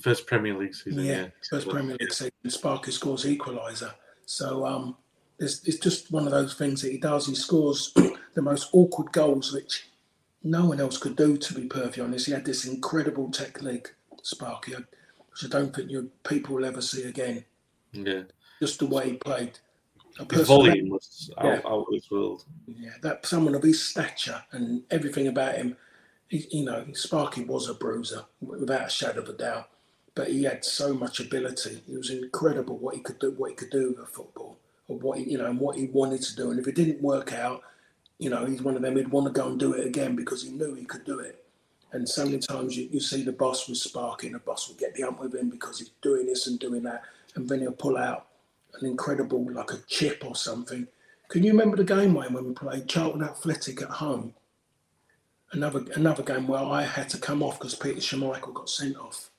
First Premier League season. Yeah, Yeah, first Premier League season, Sparky scores equaliser. So um, it's, it's just one of those things that he does. He scores the most awkward goals, which no one else could do. To be perfectly honest, he had this incredible technique, Sparky, which I don't think you people will ever see again. Yeah, Just the way he played. Person- volume was out, Yeah. out of this world. Yeah, that someone of his stature and everything about him, he, you know, Sparky was a bruiser without a shadow of a doubt. But he had so much ability. It was incredible what he could do, what he could do with football, or what he, you know, and what he wanted to do. And if it didn't work out, you know, he's one of them. He'd want to go and do it again because he knew he could do it. And so many times you, you see the boss with sparking, the boss will get the ump with him because he's doing this and doing that, and then he'll pull out an incredible, like a chip or something. Can you remember the game Wayne, when we played Charlton Athletic at home? Another another game where I had to come off because Peter Schmeichel got sent off.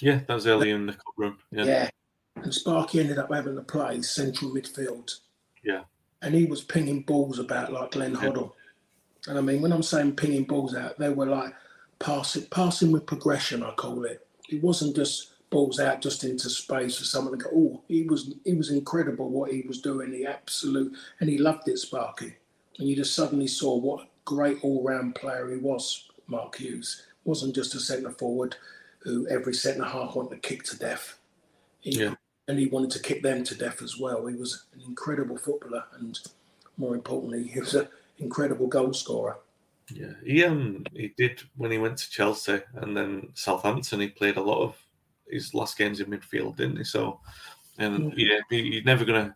Yeah, that was early in the cup run. Yeah, Yeah. And Sparky ended up having to play central midfield. Yeah. And he was pinging balls about like Glenn Hoddle. And I mean, when I'm saying pinging balls out, they were like passing, passing with progression, I call it. It wasn't just balls out just into space for someone to go, oh, he was he was incredible what he was doing. He absolute and he loved it, Sparky. And you just suddenly saw what a great all round player he was, Mark Hughes. Wasn't just a centre forward who every centre half wanted to kick to death. He, Yeah. And he wanted to kick them to death as well. He was an incredible footballer and more importantly, he was an incredible goal scorer. yeah. He um he did when he went to Chelsea and then Southampton. He played a lot of his last games in midfield, didn't he? So, and yeah, he- you're never gonna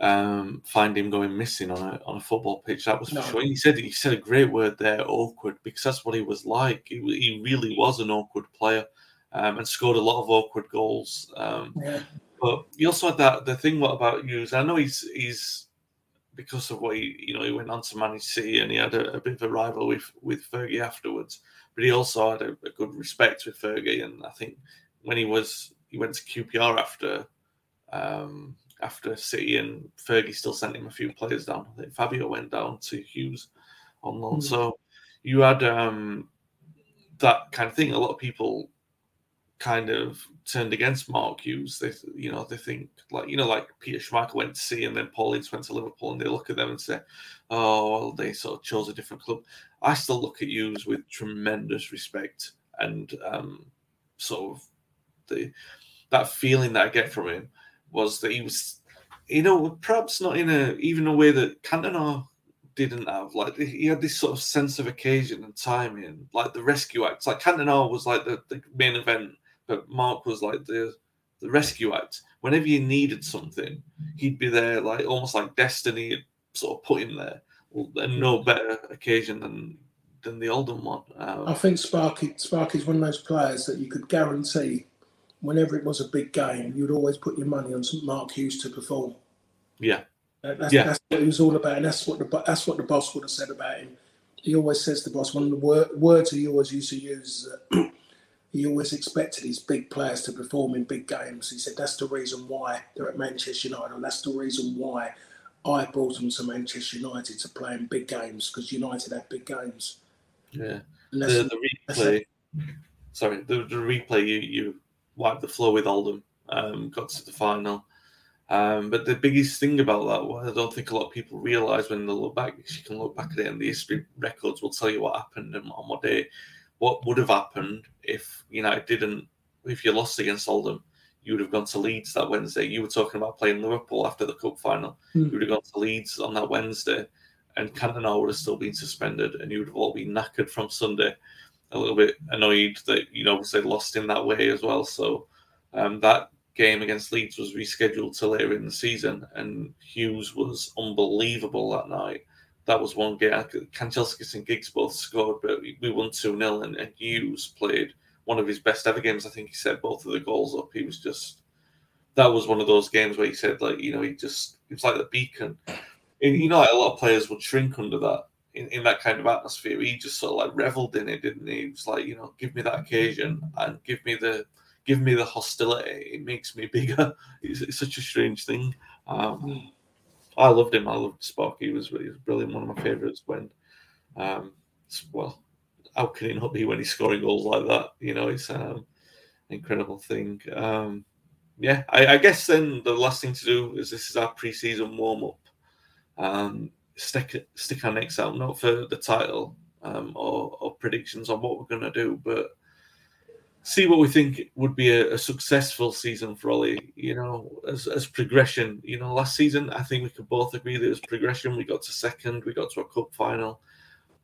um find him going missing on a on a football pitch. That was for sure. He said he said a great word there, awkward, because that's what he was like. He, he really was an awkward player. Um, and scored a lot of awkward goals. Um, Yeah. But he also had that the thing. What about Hughes? I know he's he's because of what he you know he went on to manage City and he had a, a bit of a rival with with Fergie afterwards. But he also had a, a good respect with Fergie, and I think when he was he went to QPR after um, after City and Fergie still sent him a few players down. I think Fabio went down to Hughes on loan. Mm. So you had um, that kind of thing. A lot of people kind of turned against Mark Hughes. They, you know, they think like you know, like Peter Schmeichel went to see, and then Paul Ince went to Liverpool, and they look at them and say, "Oh, well, they sort of chose a different club." I still look at Hughes with tremendous respect and um, sort of the that feeling that I get from him was that he was, you know, perhaps not in a even a way that Cantona didn't have. Like he had this sort of sense of occasion and timing, like the rescue acts. Like Cantona was like the, the main event, but Mark was like the the rescue act. Whenever you needed something, he'd be there, like almost like destiny had sort of put him there. And no better occasion than than the Oldham one. Um, I think Sparky Sparky's one of those players that you could guarantee whenever it was a big game, you'd always put your money on Mark Hughes to perform. yeah, That's, Yeah. that's what it was all about, and that's what the that's what the boss would have said about him. He always says the boss. One of the wor- words he always used to use. is that he always expected his big players to perform in big games. He said that's the reason why they're at Manchester United, and that's the reason why I brought them to Manchester United to play in big games because United had big games. yeah. The, the replay. Sorry, the, the replay. You you wiped the floor with Oldham. Um, got to the final. Um, but the biggest thing about that, what I don't think a lot of people realise when they look back, you can look back at it and the history records will tell you what happened and on what day, what would have happened if United didn't, if you lost against Oldham, you would have gone to Leeds that Wednesday. You were talking about playing Liverpool after the cup final. Hmm. You would have gone to Leeds on that Wednesday, and Cantona would have still been suspended, and you would have all been knackered from Sunday. A little bit annoyed that you know they lost in that way as well. So um, that game against Leeds was rescheduled to later in the season, and Hughes was unbelievable that night. That was one game. Kanchelskis and Giggs both scored, but we won 2 0, and, and Hughes played one of his best ever games. I think he set both of the goals up. He was just, that was one of those games where he said, like, you know, he just, it was like the beacon. And, you know, like a lot of players would shrink under that. In, in that kind of atmosphere, he just sort of like reveled in it, didn't he? He was like, you know, give me that occasion and give me the give me the hostility. It makes me bigger. It's, it's such a strange thing. Um, I loved him. I loved Spock. He was, he was brilliant. One of my favourites. When, um, well, how can he not be when he's scoring goals like that? You know, it's um, incredible thing. Um, yeah, I, I, guess then the last thing to do is this is our pre-season warm up. Um, stick stick our necks out, not for the title um, or, or predictions on what we're going to do, but see what we think would be a, a, successful season for Ole. You know, as, as progression. You know, last season I think we could both agree that it was progression. We got to second, we got to a cup final.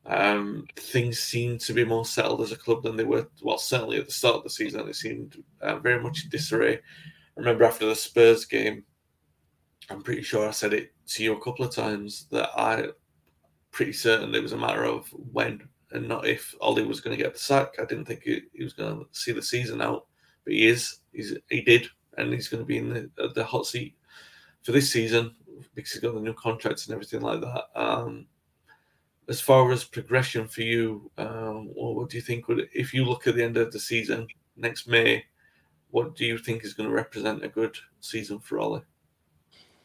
Um, things seemed to be more settled as a club than they were. Well, certainly at the start of the season, they seemed uh, very much in disarray. I remember after the Spurs game, I'm pretty sure I said it to you a couple of times that I pretty certain it was a matter of when and not if Ole was going to get the sack. I didn't think he, he was going to see the season out, but he is. He's he did, and he's going to be in the the hot seat for this season because he's got the new contracts and everything like that. Um, as far as progression for you, um, what do you think? Would if you look at the end of the season next May, what do you think is going to represent a good season for Ole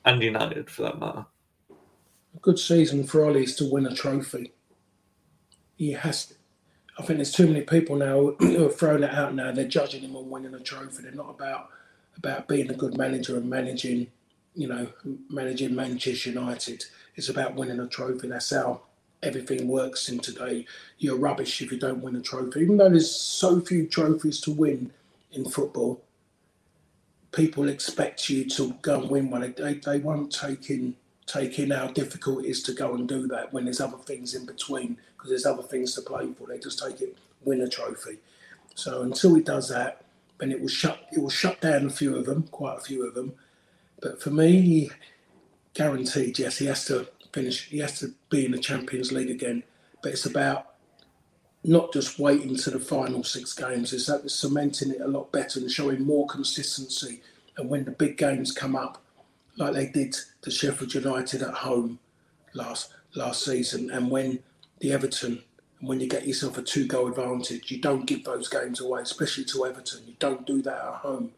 and United, for that matter? A good season for Ole is to win a trophy he has. To, I think there's too many people now who are throwing it out now. They're judging him on winning a trophy. They're not about about being a good manager and managing, you know, managing Manchester United. It's about winning a trophy. That's how everything works in today. You're rubbish if you don't win a trophy. Even though there's so few trophies to win in football, people expect you to go and win one. They, they won't take in take in how difficult it is to go and do that when there's other things in between because there's other things to play for. They just take it, win a trophy. So until he does that, then it will shut it will shut down a few of them, quite a few of them. But for me, guaranteed, yes, he has to finish. He has to be in the Champions League again. But it's about not just waiting to the final six games. It's that cementing it a lot better and showing more consistency. And when the big games come up, like they did to Sheffield United at home last last season, and when the Everton, and when you get yourself a two goal advantage, you don't give those games away, especially to Everton. You don't do that at home.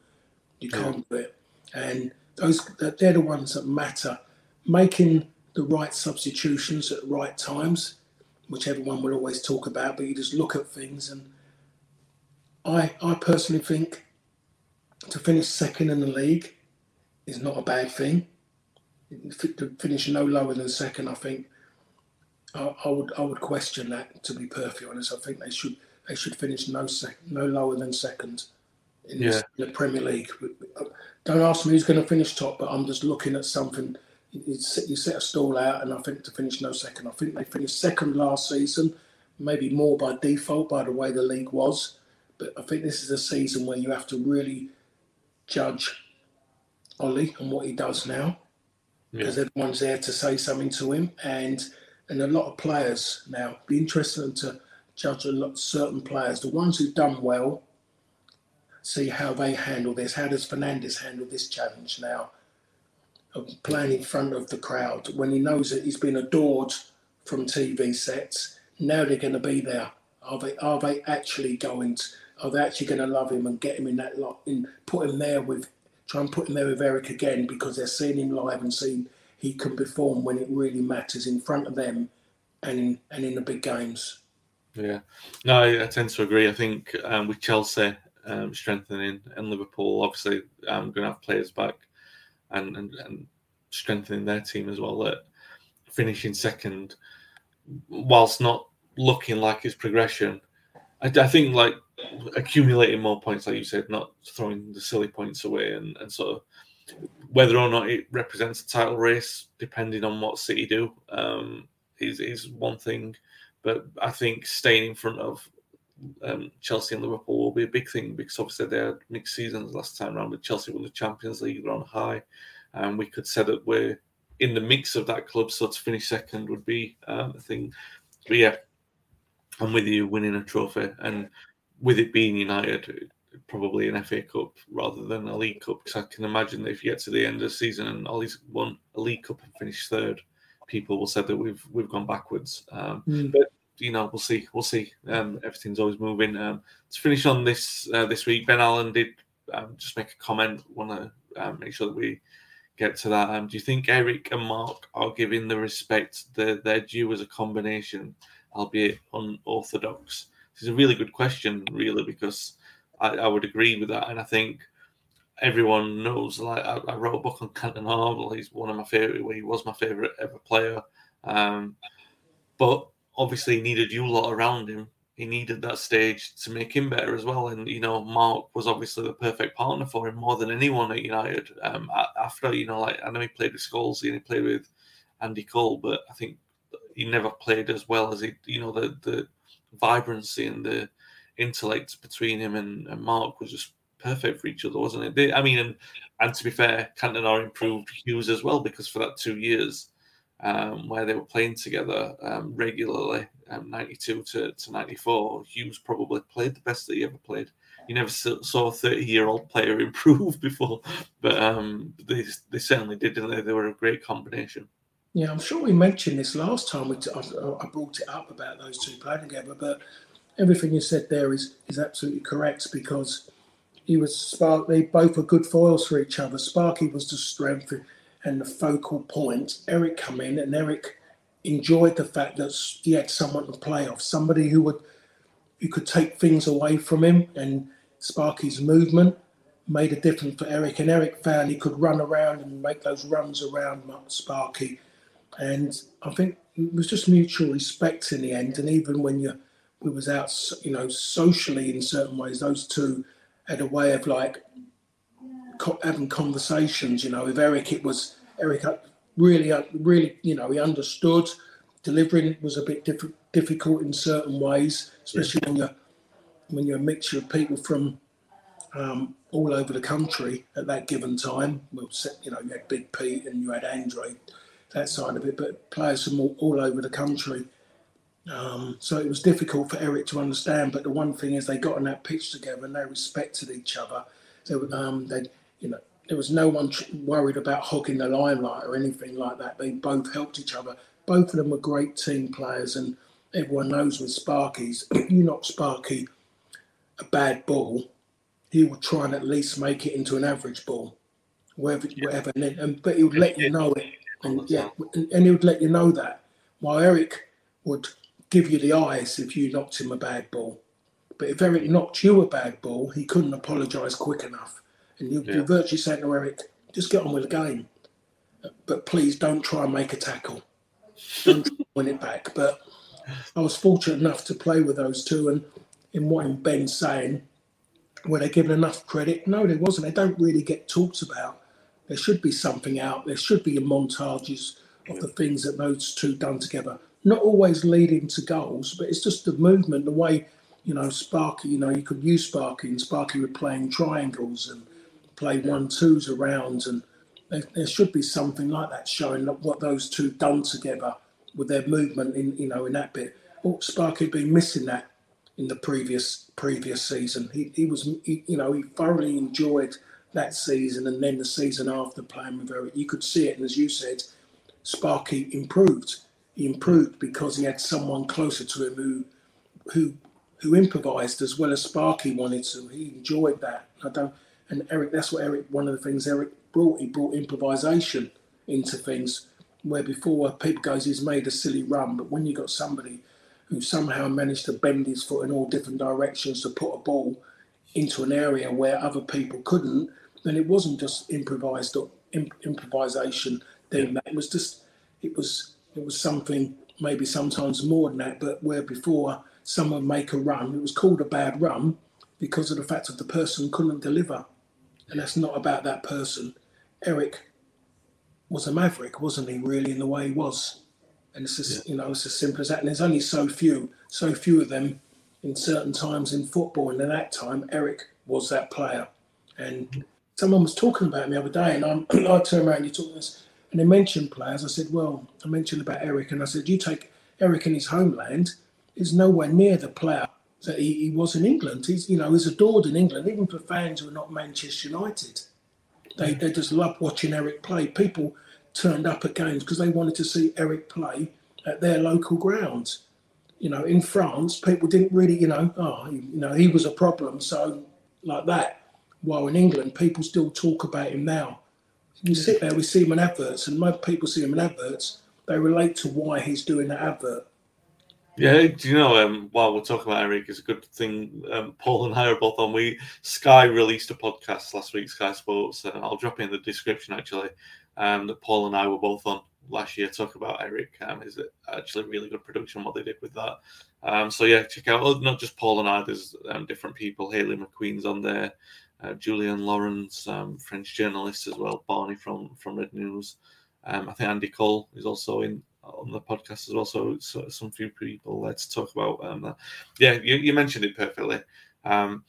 You can't do it, and those they're the ones that matter. Making the right substitutions at the right times, which everyone will always talk about, but you just look at things and. I, I personally think to finish second in the league is not a bad thing. To finish no lower than second, I think I, I, would I would question that. To be perfectly honest, I think they should they should finish no sec, no lower than second in, yeah. this, in the Premier League. Don't ask me who's going to finish top, but I'm just looking at something. You set, you set a stall out, and I think to finish no second. I think they finished second last season, maybe more by default by the way the league was. But I think this is a season where you have to really judge Ole and what he does now because yeah. everyone's there to say something to him and and a lot of players. Now be interesting to judge a lot certain players the ones who've done well see how they handle this. How does Fernandes handle this challenge now? Of playing in front of the crowd when he knows that he's been adored from TV sets now they're going to be there. Are they are they actually going to, are they actually going to love him and get him in that lot in put him there with try and put him there with Eric again because they're seeing him live and seeing he can perform when it really matters in front of them and in, and in the big games. Yeah, no, I, I tend to agree. I think um, with Chelsea um, strengthening and Liverpool, obviously, um, going to have players back and, and, and strengthening their team as well. That finishing second, whilst not looking like his progression, I, I think like accumulating more points, like you said, not throwing the silly points away, and, and sort of whether or not it represents a title race, depending on what City do, um, is is one thing. But I think staying in front of um, Chelsea and Liverpool will be a big thing because obviously they had mixed seasons last time around. With Chelsea won the Champions League, they're on high, and we could say that we're in the mix of that club. So to finish second would be um, a thing. But yeah, I'm with you, winning a trophy, and with it being United, probably an FA Cup rather than a League Cup. Because I can imagine that if you get to the end of the season and Ole's won a League Cup and finished third, people will say that we've we've gone backwards. Um, mm. But you know, we'll see. We'll see. Um, everything's always moving. Um, to finish on this uh, this week, Ben Allen did um, just make a comment. Want to um, make sure that we get to that. Um, do you think Eric and Mark are giving the respect that they're due as a combination, albeit unorthodox? This is a really good question, really, because I, I would agree with that, and I think everyone knows. Like I, I wrote a book on Cantona. He's one of my favorite. He was my favorite ever player. Um, but obviously, he needed you lot around him. He needed that stage to make him better as well. And you know, Mark was obviously the perfect partner for him more than anyone at United. Um, after you know, like I know he played with Scholes and he played with Andy Cole, but I think he never played as well as he. You know, the the vibrancy and the intellect between him and, and Mark was just perfect for each other, wasn't it? They, I mean, and, and to be fair, Cantona improved Hughes as well because for that two years um, where they were playing together um, regularly, um, 92 to, to 94, Hughes probably played the best that he ever played. You never saw a 30 year old player improve before, but um, they, they certainly did, didn't they? They were a great combination. Yeah, I'm sure we mentioned this last time we brought it up about those two playing together, but everything you said there is, is absolutely correct because he was Spark. They both were good foils for each other. Sparky was the strength and the focal point. Eric come in, and Eric enjoyed the fact that he had someone to play off, somebody who would who could take things away from him. And Sparky's movement made a difference for Eric, and Eric found he could run around and make those runs around Sparky. And I think it was just mutual respect in the end. And even when you we was out, you know, socially in certain ways, those two had a way of like having conversations. You know, with Eric, it was Eric really, really, you know, he understood. Delivering was a bit diff- difficult in certain ways, especially when you're when you're a mixture of people from um, all over the country at that given time. Well, you know, you had Big Pete and you had Andrei, that side of it, but players from all, all over the country. Um, so it was difficult for Eric to understand. But the one thing is, they got on that pitch together and they respected each other. So um, they, you know, there was no one worried about hogging the limelight or anything like that. They both helped each other. Both of them were great team players, and everyone knows with Sparky's, you knock Sparky a bad ball, he would try and at least make it into an average ball, wherever, yeah. whatever. And, then, and, but he would let you know it, and yeah, and, and he would let you know that. While Eric would give you the eyes if you knocked him a bad ball. But if Eric knocked you a bad ball, he couldn't apologise quick enough. And you, yeah. you're virtually saying to Eric, just get on with the game. But please don't try and make a tackle. Don't win it back. But I was fortunate enough to play with those two. And in what Ben's saying, were they given enough credit? No, there wasn't. They don't really get talked about. There should be something out. There should be montages of the things that those two done together not always leading to goals, but it's just the movement, the way, you know, Sparky, you know, you could use Sparky and Sparky would playing triangles and play one twos around. And there, there should be something like that showing what those two done together with their movement in, you know, in that bit. Oh, Sparky had been missing that in the previous previous season. He, he was, he, you know, he thoroughly enjoyed that season and then the season after playing with Eric. You could see it, and as you said, Sparky improved he improved because he had someone closer to him who who who improvised as well as Sparky wanted to. He enjoyed that. I don't and Eric that's what Eric one of the things Eric brought, he brought improvisation into things where before Pete goes he's made a silly run, but when you got somebody who somehow managed to bend his foot in all different directions to put a ball into an area where other people couldn't, then it wasn't just improvised or imp- improvisation. Then that it was just it was it was something maybe sometimes more than that, but where before someone make a run, it was called a bad run because of the fact that the person couldn't deliver. And that's not about that person. Eric was a maverick, wasn't he, really, in the way he was? And it's just, yeah. you know, it's as simple as that. And there's only so few, so few of them in certain times in football. And at that time, Eric was that player. And mm-hmm. someone was talking about me the other day, and I'm, I turned around and you talk this and they mentioned players. I said, well, I mentioned about Eric, and I said, you take Eric in his homeland, is nowhere near the player that he, he, was in England. He's, you know, he's adored in England, even for fans who are not Manchester United. They, they just love watching Eric play. People turned up at games because they wanted to see Eric play at their local grounds. You know, in France, people didn't really, you know, oh, you know, he was a problem, so like that. While in England, people still talk about him now you sit there, we see him in adverts, and most people see him in adverts. They relate to why he's doing that advert. Yeah, do you know? Um, while we're talking about Eric, it's a good thing. Um, Paul and I are both on. We Sky released a podcast last week, Sky Sports. and I'll drop in the description actually. Um, that Paul and I were both on last year. Talk about Eric. Um, is it actually really good production what they did with that? Um, so yeah, check out. Oh, not just Paul and I. There's um, different people. Hayley McQueen's on there. Uh, Julien Laurens, um, French journalist as well. Barney from from Red News. Um, I think Andy Cole is also in on the podcast as well. So, so some few people there to talk about um, that. Yeah, you, you, mentioned it perfectly. Um,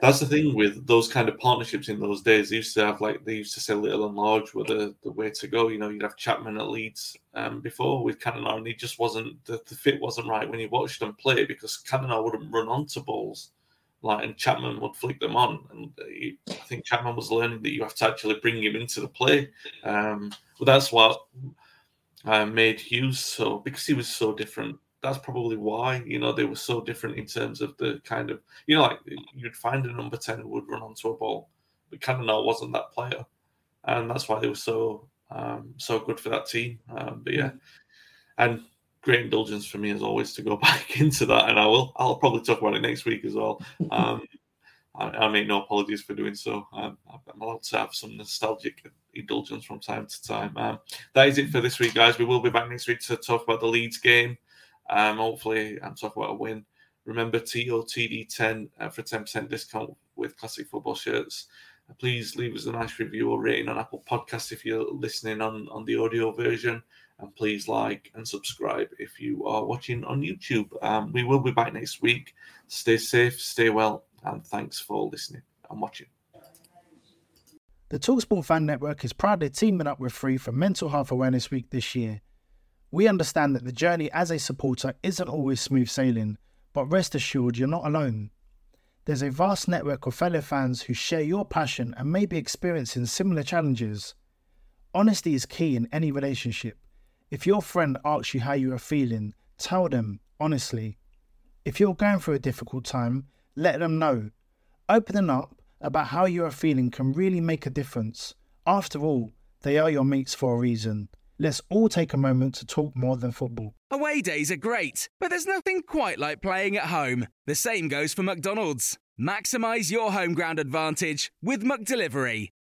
that's the thing with those kind of partnerships in those days. They used to have like they used to say little and large were the, the way to go. You know, you'd have Chapman at Leeds um, before with Cantona, and he just wasn't the, the fit wasn't right when you watched them play because Cantona wouldn't run onto balls like and Chapman would flick them on. And he, I think Chapman was learning that you have to actually bring him into the play. Um, but that's what uh, made Hughes so because he was so different. That's probably why you know they were so different in terms of the kind of you know like you'd find a number ten who would run onto a ball, but Cantona wasn't that player, and that's why they were so um, so good for that team. Um, but yeah, and great indulgence for me as always to go back into that, and I will. I'll probably talk about it next week as well. Um, I, I, make no apologies for doing so. Um, I'm allowed to have some nostalgic indulgence from time to time. Um, that is it for this week, guys. We will be back next week to talk about the Leeds game. Um, hopefully, and talk about a win. Remember TOTD10 uh, for 10% discount with classic football shirts. Uh, please leave us a nice review or rating on Apple Podcasts if you're listening on, on the audio version. And please like and subscribe if you are watching on YouTube. Um, we will be back next week. Stay safe, stay well, and thanks for listening and watching. The Talksport Fan Network is proudly teaming up with Free for Mental Health Awareness Week this year. We understand that the journey as a supporter isn't always smooth sailing, but rest assured you're not alone. There's a vast network of fellow fans who share your passion and may be experiencing similar challenges. Honesty is key in any relationship. If your friend asks you how you are feeling, tell them honestly. If you're going through a difficult time, let them know. Opening up about how you are feeling can really make a difference. After all, they are your mates for a reason. Let's all take a moment to talk more than football. Away days are great, but there's nothing quite like playing at home. The same goes for McDonald's. Maximize your home ground advantage with McDelivery.